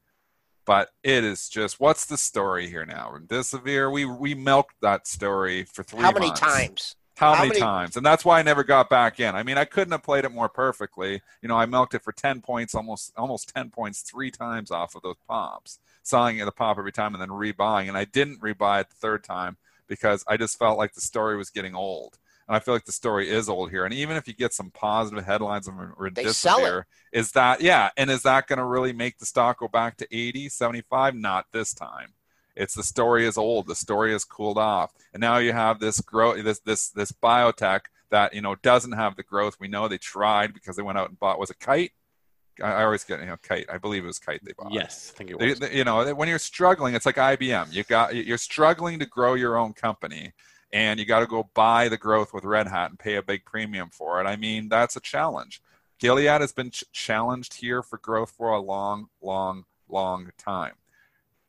Speaker 3: But it is just what's the story here now? Remdesivir, we we milked that story for three.
Speaker 2: How many
Speaker 3: months.
Speaker 2: times?
Speaker 3: How, How many, many, times? And that's why I never got back in. I mean, I couldn't have played it more perfectly. You know, I milked it for ten points, almost almost ten points, three times off of those pops selling at the pop every time and then rebuying. And I didn't rebuy it the third time because I just felt like the story was getting old. And I feel like the story is old here. And even if you get some positive headlines on Remdesivir, is that, yeah, and is that going to really make the stock go back to 80, 75? Not this time. It's the story is old. The story is cooled off. And now you have this growth, this, this, this biotech that, you know, doesn't have the growth. We know they tried because they went out and bought, was a kite? I always get you know kite. I believe it was kite they bought.
Speaker 1: Yes, I think it
Speaker 3: was. They, you know, when you're struggling, it's like IBM. You got you're struggling to grow your own company, and you got to go buy the growth with Red Hat and pay a big premium for it. I mean, that's a challenge. Gilead has been ch- challenged here for growth for a long, long, long time.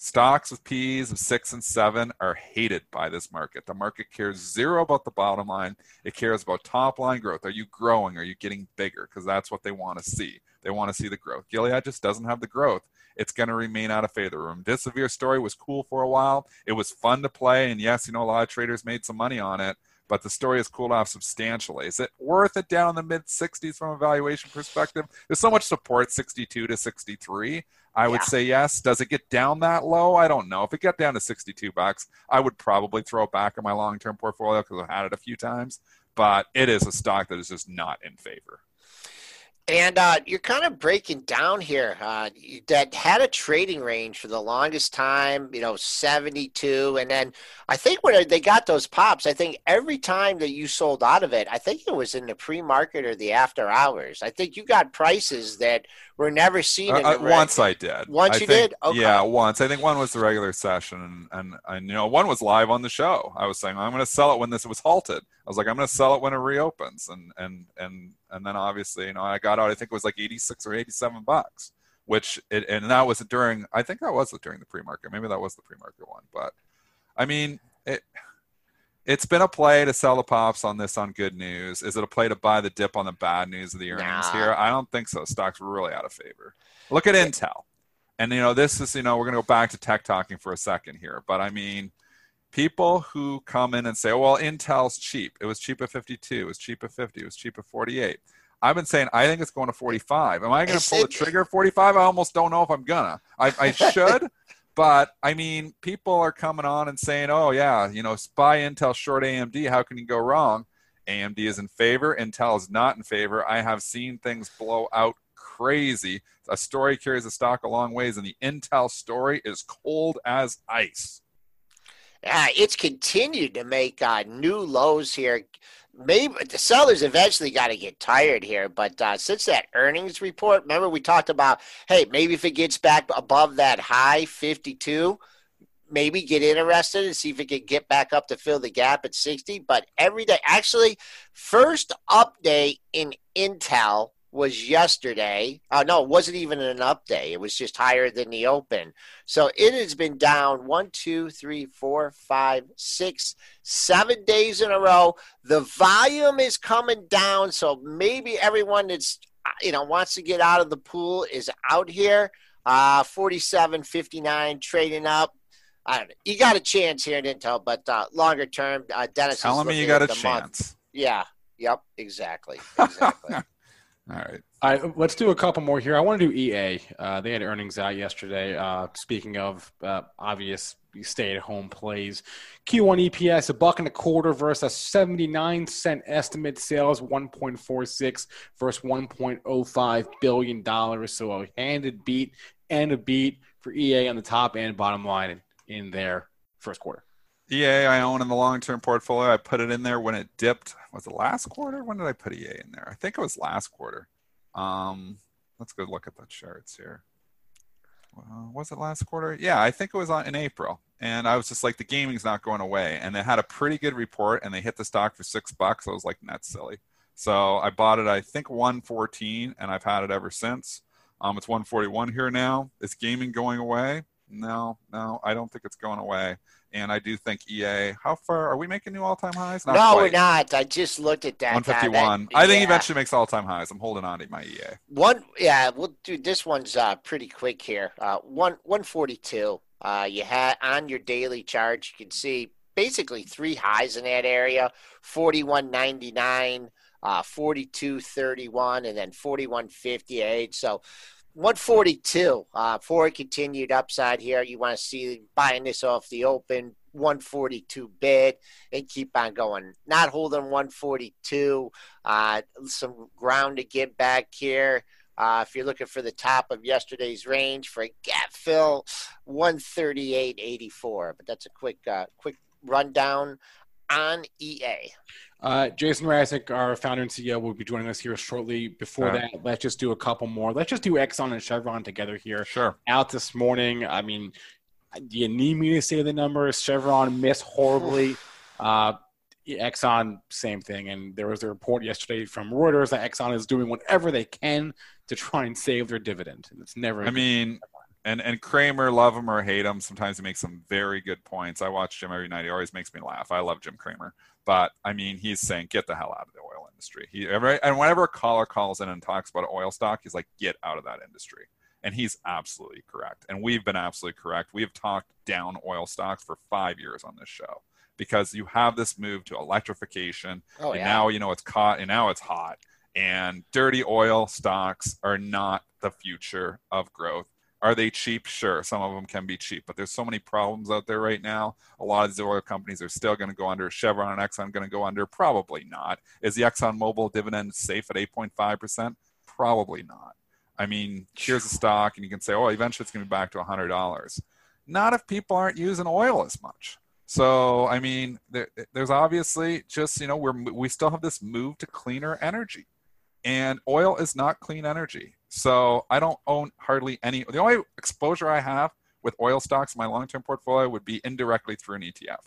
Speaker 3: Stocks with P's of six and seven are hated by this market. The market cares zero about the bottom line. It cares about top line growth. Are you growing? Are you getting bigger? Because that's what they want to see. They want to see the growth. Gilead just doesn't have the growth. It's going to remain out of favor. Remdesivir story was cool for a while. It was fun to play, and yes, you know a lot of traders made some money on it. But the story has cooled off substantially. Is it worth it down in the mid 60s from a valuation perspective? There's so much support, 62 to 63. I would say yes. Does it get down that low? I don't know. If it got down to 62 bucks, I would probably throw it back in my long-term portfolio because I've had it a few times. But it is a stock that is just not in favor.
Speaker 2: And uh, you're kind of breaking down here uh, that had a trading range for the longest time, you know, 72. And then I think when they got those pops, I think every time that you sold out of it, I think it was in the pre market or the after hours. I think you got prices that were never seen. Uh,
Speaker 3: uh once I did.
Speaker 2: Once
Speaker 3: I
Speaker 2: you
Speaker 3: think,
Speaker 2: did? Okay.
Speaker 3: Yeah, once. I think one was the regular session. And, and, and, you know, one was live on the show. I was saying, I'm going to sell it when this was halted. I was like, I'm going to sell it when it reopens. And, and, and, and then obviously, you know, I got out, I think it was like 86 or 87 bucks, which, it, and that was during, I think that was during the pre market. Maybe that was the pre market one. But I mean, it, it's been a play to sell the pops on this on good news. Is it a play to buy the dip on the bad news of the earnings nah. here? I don't think so. Stocks really out of favor. Look at Intel. And, you know, this is, you know, we're going to go back to tech talking for a second here. But I mean, people who come in and say, well, Intel's cheap. It was cheap at 52. It was cheap at 50. It was cheap at 48. I've been saying I think it's going to 45. Am I going to pull the trigger 45? I almost don't know if I'm gonna. I, I should, but I mean, people are coming on and saying, "Oh yeah, you know, buy Intel short AMD. How can you go wrong?" AMD is in favor. Intel is not in favor. I have seen things blow out crazy. A story carries a stock a long ways, and the Intel story is cold as ice.
Speaker 2: Yeah, it's continued to make uh, new lows here. Maybe the sellers eventually got to get tired here, but uh, since that earnings report, remember we talked about, hey, maybe if it gets back above that high 52, maybe get interested and see if it can get back up to fill the gap at 60. But every day, actually, first update in Intel was yesterday. Uh, no, it wasn't even an update. It was just higher than the open. So it has been down one, two, three, four, five, six, seven days in a row. The volume is coming down. So maybe everyone that's uh, you know wants to get out of the pool is out here. Uh, 47, 59, trading up. I don't know. You got a chance here in Intel, but uh, longer term, uh, Dennis.
Speaker 3: Telling me you got a chance. Month.
Speaker 2: Yeah. Yep. Exactly. Exactly.
Speaker 3: All right.
Speaker 1: All right, let's do a couple more here. I want to do EA. Uh, they had earnings out yesterday. Uh, speaking of uh, obvious stay-at-home plays, Q1 EPS a buck and a quarter versus a 79 cent estimate. Sales 1.46 versus 1.05 billion dollars. So a handed beat and a beat for EA on the top and bottom line in, in their first quarter.
Speaker 3: EA I own in the long-term portfolio. I put it in there when it dipped. Was it last quarter? When did I put EA in there? I think it was last quarter. Um, let's go look at the charts here. Uh, was it last quarter? Yeah, I think it was on, in April. And I was just like, the gaming's not going away. And they had a pretty good report, and they hit the stock for six bucks. I was like, that's silly. So I bought it, I think 114, and I've had it ever since. Um, it's 141 here now. Is gaming going away? No, no, I don't think it's going away. And I do think EA. How far are we making new all-time highs?
Speaker 2: Not no, quite. we're not. I just looked at that.
Speaker 3: 151. That, I think yeah. eventually makes all-time highs. I'm holding on to my EA.
Speaker 2: One, yeah. Well, dude, this one's uh, pretty quick here. Uh, one, 142. Uh, you had on your daily chart. You can see basically three highs in that area: 41.99 uh, 42.31, and then 41.58. So 142 uh, for a continued upside here. You want to see buying this off the open 142 bid and keep on going. Not holding 142. Uh, some ground to get back here. Uh, if you're looking for the top of yesterday's range for a gap fill, 138.84. But that's a quick, uh, quick rundown on EA.
Speaker 1: Uh, Jason Raznick, our founder and CEO, will be joining us here shortly. Before that, let's just do a couple more. Let's just do Exxon and Chevron together here.
Speaker 3: Sure.
Speaker 1: Out this morning. I mean, do you need me to say the numbers? Chevron missed horribly. Uh, Exxon, same thing. And there was a report yesterday from Reuters that Exxon is doing whatever they can to try and save their dividend. And it's never.
Speaker 3: I mean, and and Cramer, love him or hate him, sometimes he makes some very good points. I watch Jim every night; he always makes me laugh. I love Jim Cramer, but I mean, he's saying get the hell out of the oil industry. He and whenever a caller calls in and talks about oil stock, he's like, get out of that industry, and he's absolutely correct. And we've been absolutely correct. We have talked down oil stocks for five years on this show because you have this move to electrification, oh, and yeah. now you know it's caught, and now it's hot. And dirty oil stocks are not the future of growth are they cheap? Sure, some of them can be cheap, but there's so many problems out there right now. A lot of these oil companies are still going to go under. Chevron and Exxon going to go under? Probably not. Is the Exxon Mobil dividend safe at 8.5%? Probably not. I mean, here's a stock, and you can say, oh, eventually it's going to be back to $100. Not if people aren't using oil as much. So, I mean, there, there's obviously just, you know, we're, we still have this move to cleaner energy. And oil is not clean energy. So I don't own hardly any. The only exposure I have with oil stocks in my long-term portfolio would be indirectly through an ETF.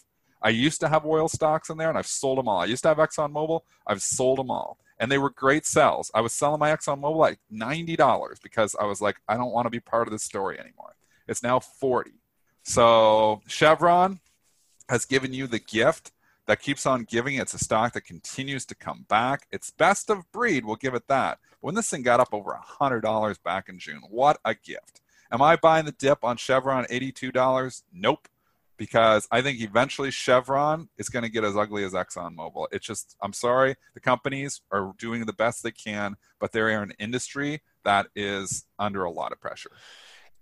Speaker 3: I used to have oil stocks in there, and I've sold them all. I used to have ExxonMobil. I've sold them all, and they were great sales. I was selling my ExxonMobil ninety dollars because I was like, I don't want to be part of this story anymore. It's now forty. So Chevron has given you the gift that keeps on giving. It's a stock that continues to come back. It's best of breed, we'll give it that. When this thing got up over $100 back in June, what a gift. Am I buying the dip on Chevron $82? Nope. Because I think eventually Chevron is going to get as ugly as ExxonMobil. It's just, I'm sorry, the companies are doing the best they can, but they're in an industry that is under a lot of pressure.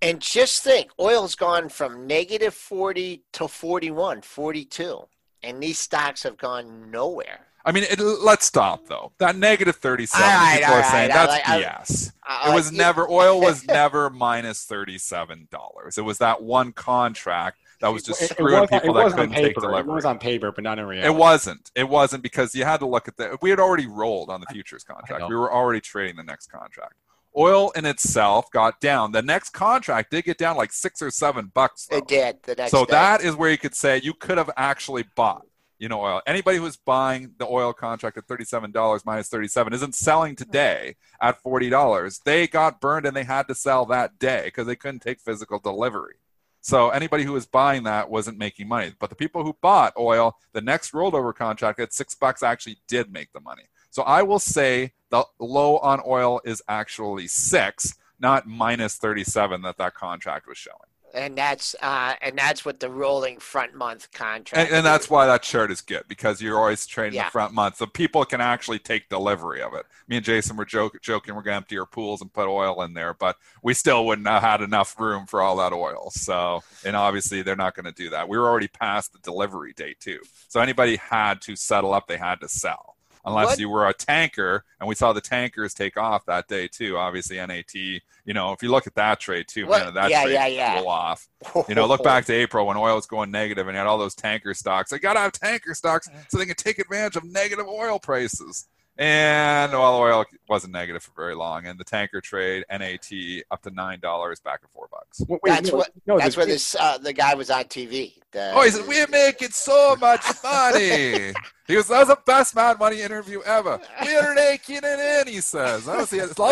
Speaker 2: And just think, oil's gone from negative 40 to 41, 42 and these stocks have gone nowhere.
Speaker 3: I mean, it, let's stop though. That negative thirty-seven. Right, people are saying right, that's like, BS. I, it was uh, never oil was never minus thirty-seven dollars. It was that one contract that was just screwing it, it people that couldn't take delivery.
Speaker 1: It was on paper, but not in reality.
Speaker 3: It wasn't. It wasn't because you had to look at the. We had already rolled on the futures contract. We were already trading the next contract. Oil in itself got down. The next contract did get down like six or seven bucks. Though.
Speaker 2: It did. The next.
Speaker 3: So day. that is where you could say you could have actually bought you know, oil. Anybody who's buying the oil contract at $37 minus 37 isn't selling today at $40. They got burned and they had to sell that day because they couldn't take physical delivery. So anybody who was buying that wasn't making money. But the people who bought oil, the next rollover contract at six bucks actually did make the money. So I will say the low on oil is actually six, not minus 37 that that contract was showing
Speaker 2: and that's uh, and that's what the rolling front month contract.
Speaker 3: And, and that's why that chart is good because you're always trading yeah. the front month, so people can actually take delivery of it. Me and Jason were joke, joking we're going to empty our pools and put oil in there, but we still wouldn't have had enough room for all that oil. So, and obviously they're not going to do that. We were already past the delivery date too, so anybody had to settle up, they had to sell unless what? you were a tanker. And we saw the tankers take off that day too. Obviously, NAT. You know, if you look at that trade too, what? man, that
Speaker 2: yeah,
Speaker 3: trade
Speaker 2: yeah, yeah.
Speaker 3: blew off. You know, look back to April when oil was going negative and you had all those tanker stocks. They got to have tanker stocks so they can take advantage of negative oil prices. And well, oil wasn't negative for very long, and the tanker trade NAT up to nine dollars, back to four bucks.
Speaker 2: Wait, that's no, what. No, that's where this uh, the guy was on TV. The,
Speaker 3: oh, he said we're making so much money. he was that was the best Mad Money interview ever. We're making it in. He says. I love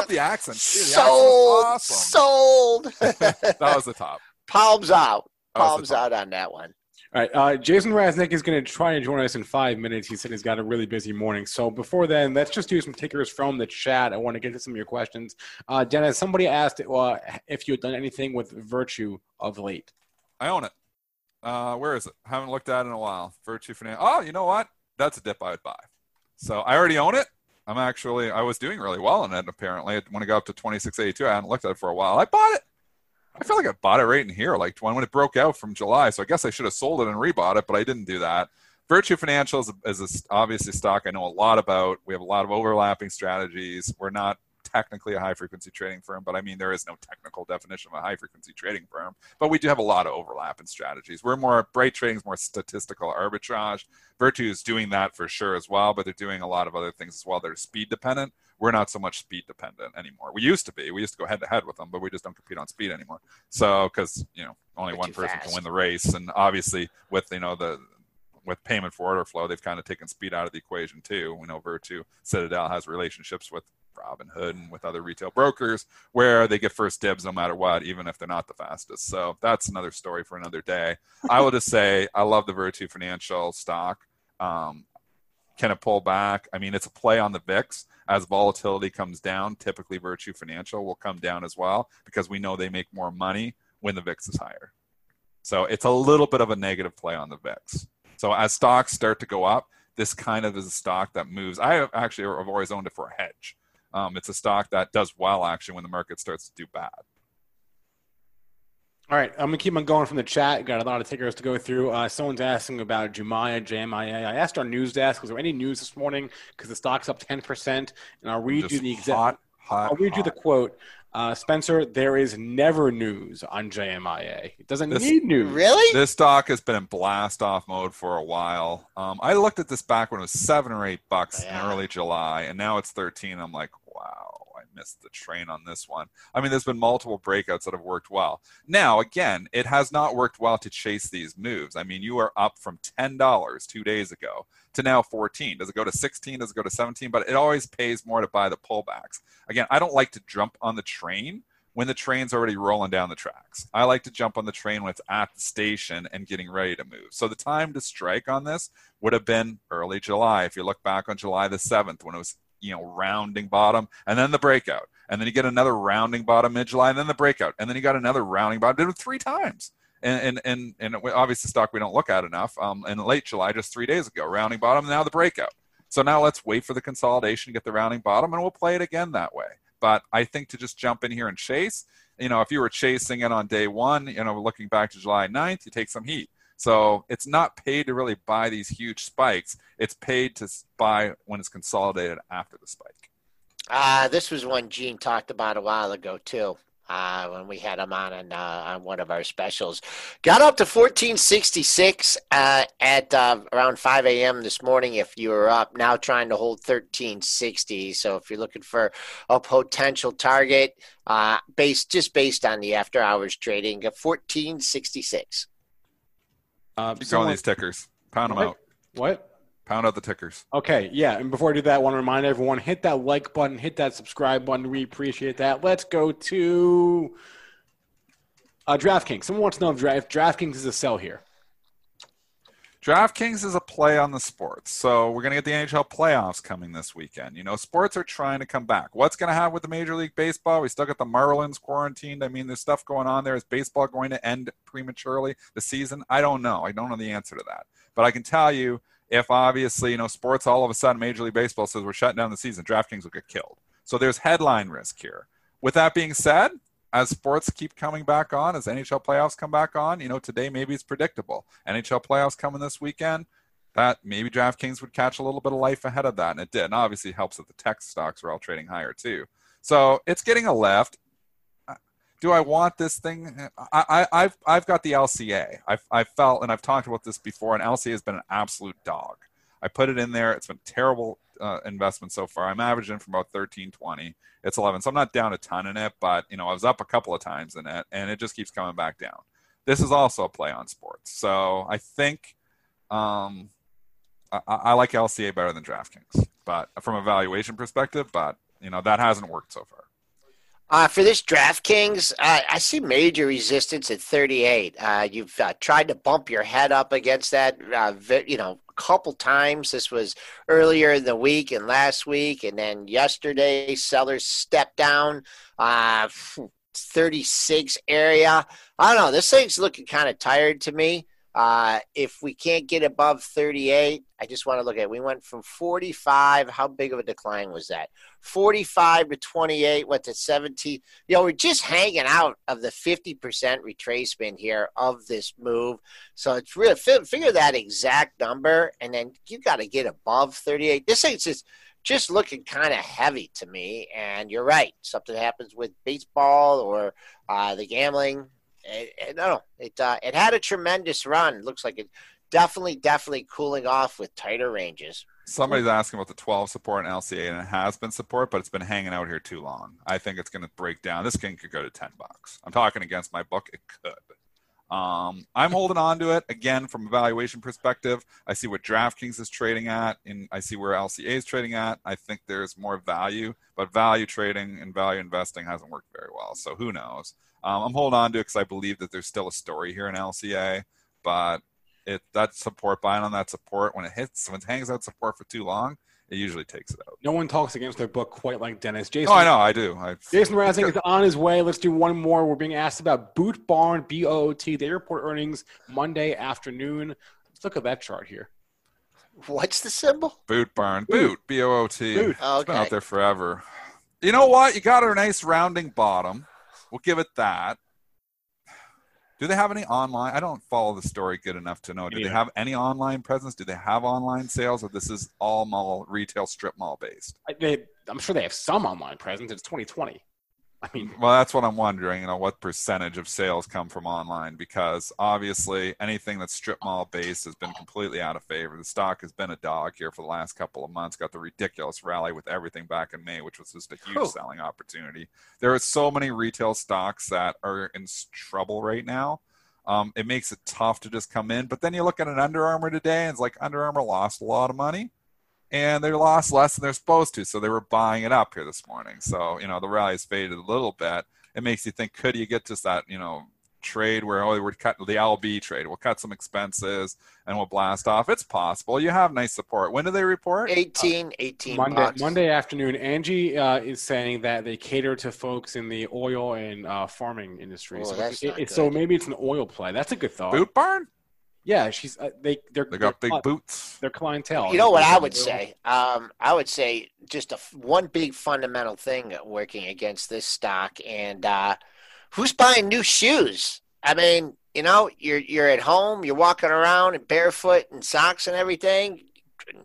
Speaker 3: the accent. Dude, the
Speaker 2: sold.
Speaker 3: Accent
Speaker 2: awesome. Sold.
Speaker 3: that was the top.
Speaker 2: Palms out. Palms out on that one.
Speaker 1: All right, uh, Jason Raznick is going to try and join us in five minutes. He said he's got a really busy morning. So before then, let's just do some tickers from the chat. I want to get to some of your questions. Uh, Dennis, somebody asked uh, if you had done anything with Virtu of late.
Speaker 3: I own it. Uh, where is it? Haven't looked at it in a while. Virtu Finance. Oh, you know what? That's a dip I would buy. So I already own it. I'm actually I was doing really well in it. Apparently, when it got up to 2682, I hadn't looked at it for a while. I bought it. I feel like I bought it right in here, like when it broke out from July. So I guess I should have sold it and rebought it, but I didn't do that. Virtu Financial is, a, is a, obviously stock I know a lot about. We have a lot of overlapping strategies. We're not technically a high frequency trading firm, but I mean, there is no technical definition of a high frequency trading firm. But we do have a lot of overlap in strategies. We're more, Bright Trading is more statistical arbitrage. Virtu is doing that for sure as well, but they're doing a lot of other things as well. They're speed dependent we're not so much speed dependent anymore. We used to be. We used to go head to head with them, but we just don't compete on speed anymore. So because you know only one person fast. can win the race, and obviously with you know the with payment for order flow, they've kind of taken speed out of the equation too. We know Virtu Citadel has relationships with Robinhood and with other retail brokers where they get first dibs no matter what, even if they're not the fastest. So that's another story for another day. I will just say I love the Virtu Financial stock. Um, can it pull back? I mean, it's a play on the VIX. As volatility comes down, typically Virtu Financial will come down as well because we know they make more money when the VIX is higher. So it's a little bit of a negative play on the VIX. So as stocks start to go up, this kind of is a stock that moves. I have actually have always owned it for a hedge. Um, it's a stock that does well actually when the market starts to do bad.
Speaker 1: All right, I'm gonna keep on going from the chat. Got a lot of tickers to go through. Uh, someone's asking about Jumia, JMIA. I asked our news desk, was there any news this morning? Because the stock's up 10 percent, and I'll read Just you the exact. Hot, I'll read hot. you the quote. Uh, Spencer, there is never news on JMIA. It doesn't this, need news.
Speaker 2: Really?
Speaker 3: This stock has been in blast off mode for a while. Um, I looked at this back when it was seven or eight bucks yeah. in early July, and now it's 13. I'm like, wow I missed the train on this one. I mean, there's been multiple breakouts that have worked well. Now, again, it has not worked well to chase these moves. I mean, you are up from $10 two days ago to now 14. Does it go to 16? Does it go to 17? But it always pays more to buy the pullbacks. Again, I don't like to jump on the train when the train's already rolling down the tracks. I like to jump on the train when it's at the station and getting ready to move. So the time to strike on this would have been early July. If you look back on July the 7th when it was you know rounding bottom and then the breakout and then you get another rounding bottom mid July and then the breakout and then you got another rounding bottom. Did it three times. And and and, and obviously stock we don't look at enough. Um, in late July, just three days ago, rounding bottom. Now the breakout. So now let's wait for the consolidation, get the rounding bottom, and we'll play it again that way. But I think to just jump in here and chase, you know, if you were chasing it on day one, you know, looking back to July 9th, you take some heat. So it's not paid to really buy these huge spikes. It's paid to buy when it's consolidated after the spike.
Speaker 2: Uh, this was one Gene talked about a while ago too. Uh, when we had him on on, uh, on one of our specials, got up to 1466 uh, at uh, around 5 a.m. this morning. If you were up, now trying to hold 1360. So if you're looking for a potential target, uh, based just based on the after hours trading, 1466.
Speaker 3: Uh, Keep someone, going these tickers. Pound
Speaker 1: what?
Speaker 3: them out.
Speaker 1: What?
Speaker 3: Pound out the tickers.
Speaker 1: Okay, yeah. And before I do that, I want to remind everyone hit that like button, hit that subscribe button. We appreciate that. Let's go to uh, DraftKings. Someone wants to know if, if DraftKings is a sell here.
Speaker 3: DraftKings is a play on the sports. So we're going to get the NHL playoffs coming this weekend. You know, sports are trying to come back. What's going to happen with the Major League Baseball? We still got the Marlins quarantined. I mean, there's stuff going on there. Is baseball going to end prematurely the season? I don't know. I don't know the answer to that. But I can tell you if obviously, you know, sports all of a sudden Major League Baseball says we're shutting down the season, DraftKings will get killed. So there's headline risk here. With that being said, as sports keep coming back on, as NHL playoffs come back on, you know, today maybe it's predictable. NHL playoffs coming this weekend, that maybe DraftKings would catch a little bit of life ahead of that. And it did. And obviously helps that the tech stocks are all trading higher too. So it's getting a lift. Do I want this thing? I, I, have I've got the LCA. I've, I've felt, and I've talked about this before, and LCA has been an absolute dog. I put it in there. It's been terrible uh, investment so far. I'm averaging from about 13, 20. It's 11. So I'm not down a ton in it, but you know, I was up a couple of times in it and it just keeps coming back down. This is also a play on sports. So I think um, I, I like LCA better than DraftKings, but from a valuation perspective, but you know, that hasn't worked so far.
Speaker 2: Uh, for this DraftKings, uh, I see major resistance at 38. Uh, you've uh, tried to bump your head up against that, uh, you know, a couple times. This was earlier in the week and last week, and then yesterday, sellers stepped down. Uh, 36 area. I don't know. This thing's looking kind of tired to me. Uh, if we can't get above 38, I just want to look at it. We went from 45. How big of a decline was that? 45 to 28, went to 17. You know, we're just hanging out of the 50% retracement here of this move. So it's really figure that exact number, and then you got to get above 38. This thing's just just looking kind of heavy to me. And you're right. Something happens with baseball or uh, the gambling it, it, no, it uh, it had a tremendous run. Looks like it definitely, definitely cooling off with tighter ranges.
Speaker 3: Somebody's asking about the 12 support in LCA, and it has been support, but it's been hanging out here too long. I think it's going to break down. This game could go to 10 bucks. I'm talking against my book. It could. Um, I'm holding on to it again from a valuation perspective. I see what DraftKings is trading at, and I see where LCA is trading at. I think there's more value, but value trading and value investing hasn't worked very well. So who knows? Um, I'm holding on to it because I believe that there's still a story here in LCA, but it that support buying on that support when it hits when it hangs out support for too long, it usually takes it out.
Speaker 1: No one talks against their book quite like Dennis. Jason,
Speaker 3: oh, I know, I do. I,
Speaker 1: Jason Raznick is on his way. Let's do one more. We're being asked about Boot Barn, B O O T. They report earnings Monday afternoon. Let's look at that chart here.
Speaker 2: What's the symbol?
Speaker 3: Boot Barn. Boot. B O O T.
Speaker 2: Boot.
Speaker 3: It's been out there forever. You know what? You got a nice rounding bottom. We'll give it that. Do they have any online? I don't follow the story good enough to know. Do they have any online presence? Do they have online sales, or this is all mall retail strip mall based?
Speaker 1: I, they, I'm sure they have some online presence. It's 2020. I mean,
Speaker 3: well, that's what I'm wondering. You know, what percentage of sales come from online? Because obviously, anything that's strip mall based has been completely out of favor. The stock has been a dog here for the last couple of months. Got the ridiculous rally with everything back in May, which was just a huge oh. selling opportunity. There are so many retail stocks that are in trouble right now. Um, it makes it tough to just come in. But then you look at an Under Armour today, and it's like Under Armour lost a lot of money and they lost less than they're supposed to. So they were buying it up here this morning. So, you know, the rally's faded a little bit. It makes you think, could you get to that, you know, trade where oh, we're cut the LB trade. We'll cut some expenses and we'll blast off. It's possible. You have nice support. When do they report?
Speaker 2: 18, uh, 18
Speaker 1: Monday,
Speaker 2: bucks.
Speaker 1: Monday afternoon. Angie uh, is saying that they cater to folks in the oil and uh, farming industry.
Speaker 2: Oh,
Speaker 1: so, it, so maybe it's an oil play. That's a good thought.
Speaker 3: Boot barn?
Speaker 1: Yeah, she's uh, they they're
Speaker 3: they got
Speaker 1: they're,
Speaker 3: big boots.
Speaker 1: Their clientele.
Speaker 2: You know what I would say? Um, I would say just a one big fundamental thing working against this stock, and uh, who's buying new shoes? I mean, you know, you're you're at home, you're walking around barefoot and socks and everything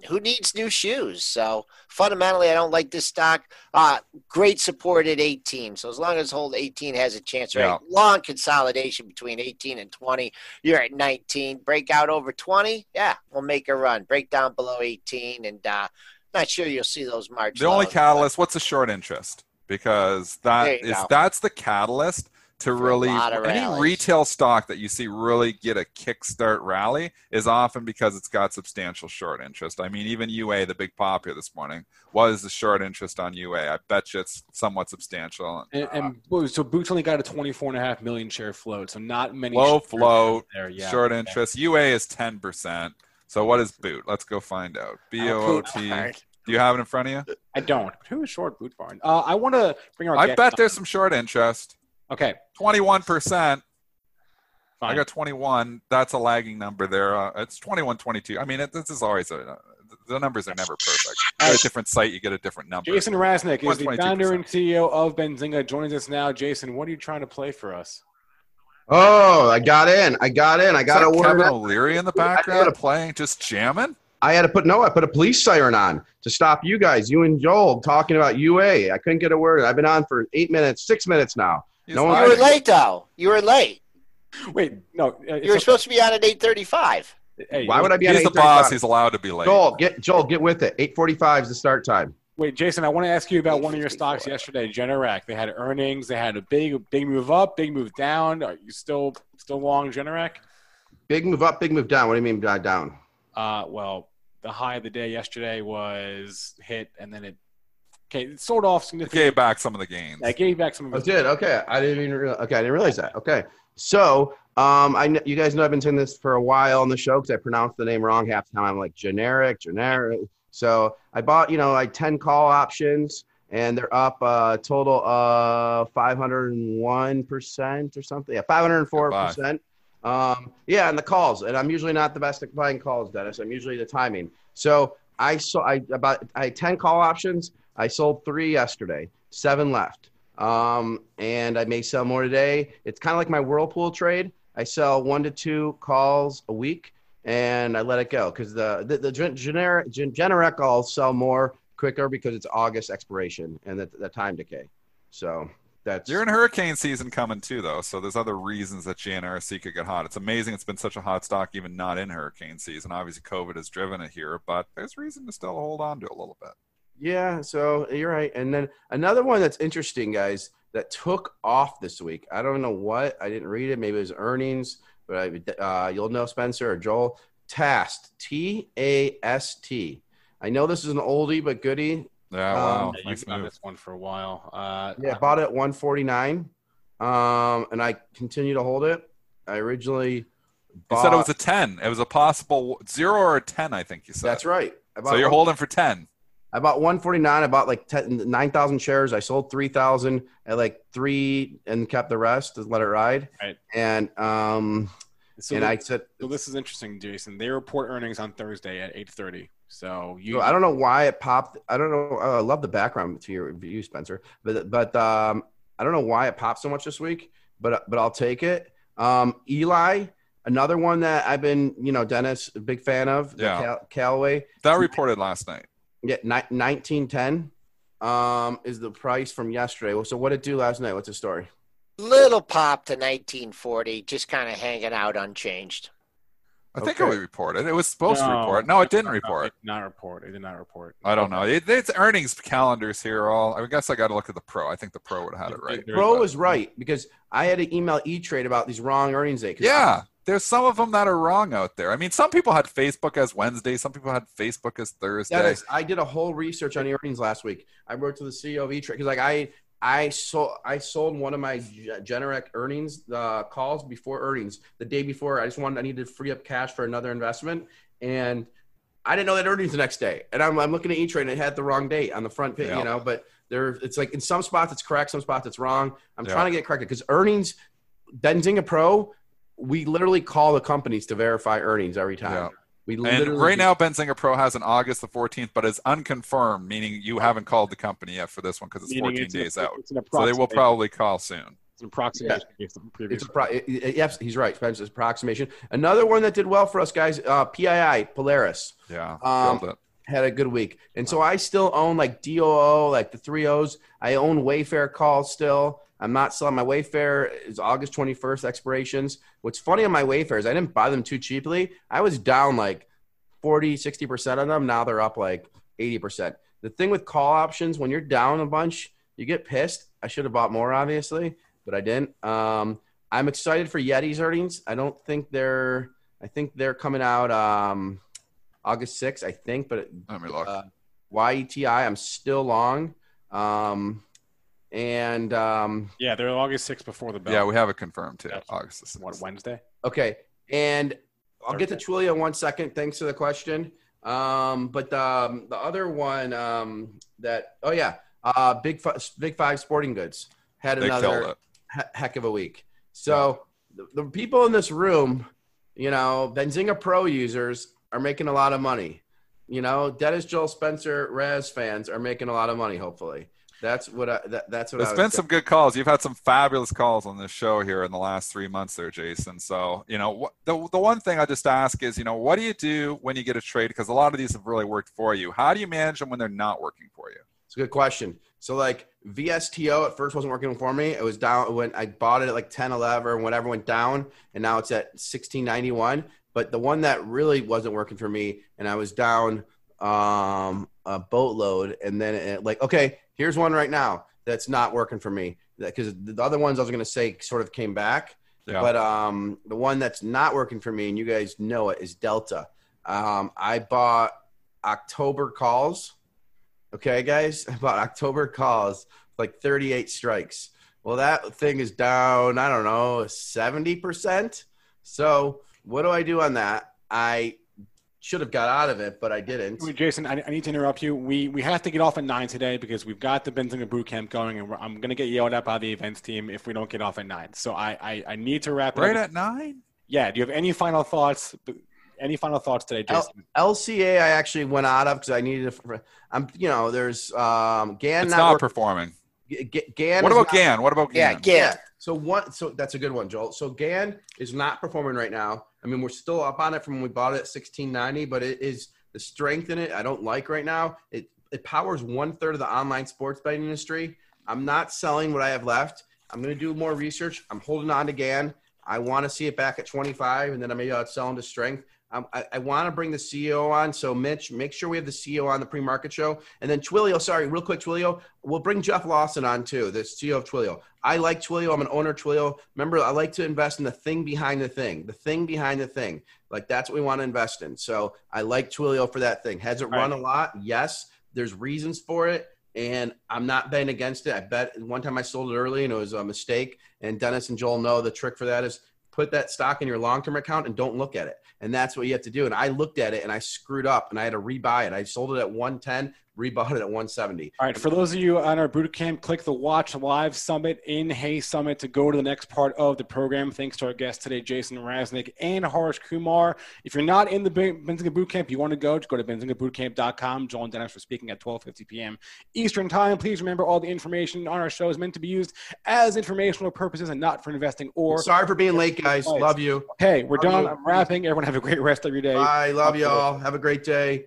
Speaker 2: who needs new shoes? So fundamentally, I don't like this stock. Uh, great support at 18. So as long as hold 18 has a chance, right? Yeah. Long consolidation between 18 and 20. You're at 19. Break out over 20. Yeah, we'll make a run. Break down below 18, and uh, not sure you'll see those marks.
Speaker 3: The only catalyst. What's the short interest? Because that is go. that's the catalyst to really any retail stock that you see really get a kickstart rally is often because it's got substantial short interest. I mean, even UA, the big pop here this morning, was the short interest on UA. I bet you it's somewhat substantial.
Speaker 1: And, and uh, so Boots only got a 24 and a half million share float, so not many.
Speaker 3: Low float, there. Yeah, short yeah. interest. UA is 10%. So what is Boot? Let's go find out. B O O T. Do you have it in front of you?
Speaker 1: I don't. Who is short Boot Barn? Uh, I want to bring our.
Speaker 3: I bet there's some short interest.
Speaker 1: Okay.
Speaker 3: 21%. I got 21. That's a lagging number there. Uh, it's 21, 22. I mean, it, this is always a, the numbers are never perfect. At a different site, you get a different number.
Speaker 1: Jason Raznick is the founder and CEO of Benzinga. Joins us now. Jason, what are you trying to play for us?
Speaker 5: Oh, I got in. I got in. I got
Speaker 3: a word. Kevin O'Leary in the background playing, just jamming.
Speaker 5: I had to put no. I put a police siren on to stop you guys, you and Joel, talking about UA. I couldn't get a word. I've been on for eight minutes, six minutes now
Speaker 2: no one you were late, though. You were late.
Speaker 1: Wait, no.
Speaker 2: Uh, you were supposed to be on at eight thirty-five.
Speaker 1: Hey,
Speaker 5: Why would I be on
Speaker 3: He's the boss. He's allowed to be late.
Speaker 5: Joel, get Joel, get with it. 8:45 is the start time.
Speaker 1: Wait, Jason, I want to ask you about one of your stocks yesterday, Generac. They had earnings. They had a big, big move up, big move down. Are you still still long Generac?
Speaker 5: Big move up, big move down. What do you mean by down?
Speaker 1: Uh, well, the high of the day yesterday was hit, and then it okay, it sold off
Speaker 3: It
Speaker 1: significantly.
Speaker 3: gave back some of the gains.
Speaker 1: I gave back some of
Speaker 5: Oh,
Speaker 1: it.
Speaker 5: it did. Okay, I didn't even. Realize, okay, I didn't realize that. Okay, so um, I kn- you guys know I've been saying this for a while on the show because I pronounced the name wrong half the time. I'm like generic, generic. So I bought you know like 10 call options, and they're up uh, total of 501 percent or something. Yeah, 504 percent. Um, yeah, and the calls, and I'm usually not the best at buying calls, Dennis. I'm usually the timing. So I saw I about I had 10 call options. I sold three yesterday, seven left. Um, and I may sell more today. It's kind of like my Whirlpool trade. I sell one to two calls a week and I let it go because the, the, the generic, generic I'll sell more quicker because it's August expiration and the, the time decay. So that's
Speaker 3: You're in hurricane season coming too, though, so there's other reasons that GNRC could get hot. It's amazing it's been such a hot stock, even not in hurricane season. Obviously, COVID has driven it here, but there's reason to still hold on to a little bit.
Speaker 5: Yeah, so you're right. And then another one that's interesting, guys, that took off this week. I don't know what. I didn't read it. Maybe it was earnings, but I, uh, you'll know Spencer or Joel. Tast, T A S T. I know this is an oldie but goodie.
Speaker 3: Yeah,
Speaker 5: Um,
Speaker 3: wow,
Speaker 1: Yeah, you've done
Speaker 3: move.
Speaker 1: this one for a while. Uh,
Speaker 5: Yeah, I bought it at 149, um, and I continue to hold it. I originally
Speaker 3: You said it was a 10. It was a possible zero or a 10, I think you said.
Speaker 5: That's right.
Speaker 3: So you're holding for 10.
Speaker 5: I bought 149. I bought like 10 9,000 shares. I sold 3,000 at like three and kept the rest to let it ride.
Speaker 1: Right.
Speaker 5: And um,
Speaker 1: so,
Speaker 5: and
Speaker 1: th-
Speaker 5: I said,
Speaker 1: so this is interesting, Jason. They report earnings on Thursday at eight thirty. So you,
Speaker 5: I don't know why it popped. I don't know. oh, I love the background to your review, Spencer. But but um, I don't know why it popped so much this week. But but I'll take it. Um, Eli, another one that I've been, you know, Dennis, a big fan of.
Speaker 3: Yeah.
Speaker 5: Cal- Callaway.
Speaker 3: That reported last night.
Speaker 5: Yeah, ni- nineteen ten. Um, is the price from yesterday. Well, so what did it do last night? What's the story?
Speaker 2: Little pop to 1940, just kind of hanging out unchanged.
Speaker 3: I think
Speaker 5: Okay.
Speaker 3: it reported. It was supposed to report. No, it didn't report.
Speaker 1: It did not report. It did not report.
Speaker 3: I don't know. It, it's earnings calendars here. All I guess I got to look at the pro. I think the pro would have had it right.
Speaker 1: There-
Speaker 5: Pro was right because I had to email E Trade about these wrong earnings day. 'cause
Speaker 3: Yeah, there's some of them that are wrong out there. I mean, some people had Facebook as Wednesday. Some people had Facebook as Thursday.
Speaker 5: I did a whole research on earnings last week. I wrote to the CEO of E because like I I sold I sold one of my Generac earnings uh, calls before earnings the day before. I just wanted I needed to free up cash for another investment and. I didn't know that earnings the next day, and I'm, I'm looking at E Trade and it had the wrong date on the front page,
Speaker 3: Yeah.
Speaker 5: you know. But there, it's like in some spots it's correct, some spots it's wrong. I'm
Speaker 3: Yeah.
Speaker 5: trying to get it corrected because earnings, Benzinga Pro, we literally call the companies to verify earnings every time.
Speaker 3: Yeah.
Speaker 5: We
Speaker 3: and right now, Benzinga Pro has an August the 14th, but it's unconfirmed, meaning you haven't called the company yet for this one because it's 14
Speaker 1: it's an-
Speaker 3: days out. So they will
Speaker 5: probably
Speaker 3: probably call soon.
Speaker 1: It's an approximation based on previous.
Speaker 5: It's a pro- it- it- yes, he's right. Spencer's approximation. Another one that did well for us guys, uh, PII Polaris
Speaker 3: Yeah,
Speaker 5: Um,
Speaker 3: killed it.
Speaker 5: had a good week, and so I still own like DOO, like the three O's. I own Wayfair Call still. I'm not selling my Wayfair is August 21st expirations. What's funny on my Wayfair is I didn't buy them too cheaply. I was down like 40, 60% on them. Now they're up like 80%. The thing with call options, when you're down a bunch, you get pissed. I should have bought more, obviously, but I didn't. Um, I'm excited for Yeti's earnings. I don't think they're, I think they're coming out um, August 6th, I think, but
Speaker 3: Let me look.
Speaker 5: uh, YETI, I'm still long. Um, and um,
Speaker 1: Yeah, they're August 6th before the bell.
Speaker 3: yeah, we have it confirmed too.
Speaker 1: That's-
Speaker 3: August the 6th.
Speaker 1: what Wednesday?
Speaker 5: okay, and I'll get to
Speaker 1: Thursday.
Speaker 5: Twilio in one second. Thanks for the question. Um, but um, the other one um, that oh yeah, uh, big Fi- big five sporting goods had
Speaker 3: They
Speaker 5: another he- heck of a week. So the, the people in this room, you know, Benzinga Pro users are making a lot of money. You know, Dennis Joel Spencer Raz fans are making a lot of money. Hopefully, that's what I, that, that's what
Speaker 3: There's
Speaker 5: I
Speaker 3: been some good calls. You've had some fabulous calls on this show here in the last three months, there, Jason. So, you know, what, the the one thing I just ask is, you know, what do you do when you get a trade? Because a lot of these have really worked for you. How do you manage them when they're not working for you?
Speaker 5: It's a good question. So like VSTO at first wasn't working for me. It was down when I bought it at like 10, 11 or whatever went down and now it's at 1691. But the one that really wasn't working for me, and I was down um, a boatload, and then it, like, okay, here's one right now that's not working for me because the other ones I was going to say sort of came back.
Speaker 3: Yeah.
Speaker 5: But um, the one that's not working for me, and you guys know it, is Delta. Um, I bought October calls. Okay, guys, I bought October calls like 38 strikes. Well, that thing is down, I don't know, 70%. So, what do I do on that? I should have got out of it, but I didn't.
Speaker 1: Wait, Jason, I, I need to interrupt you. We we have to get off at nine today because we've got the Benzinga boot camp going, and we're, I'm going to get yelled at by the events team if we don't get off at nine. So I I, I need to wrap it
Speaker 3: Right
Speaker 1: up.
Speaker 3: at nine?
Speaker 1: yeah. Do you have any final thoughts? Any final thoughts today,
Speaker 5: L-
Speaker 1: Jason?
Speaker 5: LCA, I actually went out of because I needed. To, I'm, you know, there's um, Gan
Speaker 3: It's
Speaker 5: not,
Speaker 3: not performing.
Speaker 5: G- G- Gan.
Speaker 3: What
Speaker 5: is
Speaker 3: about
Speaker 5: not-
Speaker 3: Gan? What about Gan?
Speaker 2: Yeah,
Speaker 3: Gan?
Speaker 5: So one, so that's a good one, Joel. So Gan is not performing right now. I mean, we're still up on it from when we bought it at 1690, but it is the strength in it. I don't like right now. It it powers one third of the online sports betting industry. I'm not selling what I have left. I'm going to do more research. I'm holding on to Gan. I want to see it back at 25, and then maybe I'll uh, sell into strength. Um, I, I want to bring the CEO on. So, Mitch, make sure we have the CEO on the pre-market show, and then Twilio. Sorry, real quick, Twilio. We'll bring Jeff Lawson on too, the CEO of Twilio. I like Twilio. I'm an owner of Twilio. Remember, I like to invest in the thing behind the thing, the thing behind the thing. Like that's what we want to invest in. So I like Twilio for that thing. Has it run a lot? Yes. There's reasons for it. And I'm not betting against it. I bet one time I sold it early and it was a mistake. And Dennis and Joel know the trick for that is put that stock in your long-term account and don't look at it. And that's what you have to do. And I looked at it and I screwed up and I had to rebuy it. I sold it at 110, rebought it at 170.
Speaker 1: All right, for those of you on our boot camp, click the Watch Live Summit in Hay Summit to go to the next part of the program. Thanks to our guests today, Jason Raznick and Harsh Kumar. If you're not in the Ben- Benzinga Boot Camp, you want to go, just go to benzingabootcamp.com. Joel and Dennis are speaking at 12.50 p.m. Eastern Time. Please remember all the information on our show is meant to be used as informational purposes and not for investing or.
Speaker 5: Sorry for being late, guys. Love you.
Speaker 1: Hey, we're
Speaker 5: Love
Speaker 1: done.
Speaker 5: you.
Speaker 1: I'm wrapping. Everyone have a great rest of your day.
Speaker 5: I Love y'all. Have a great day.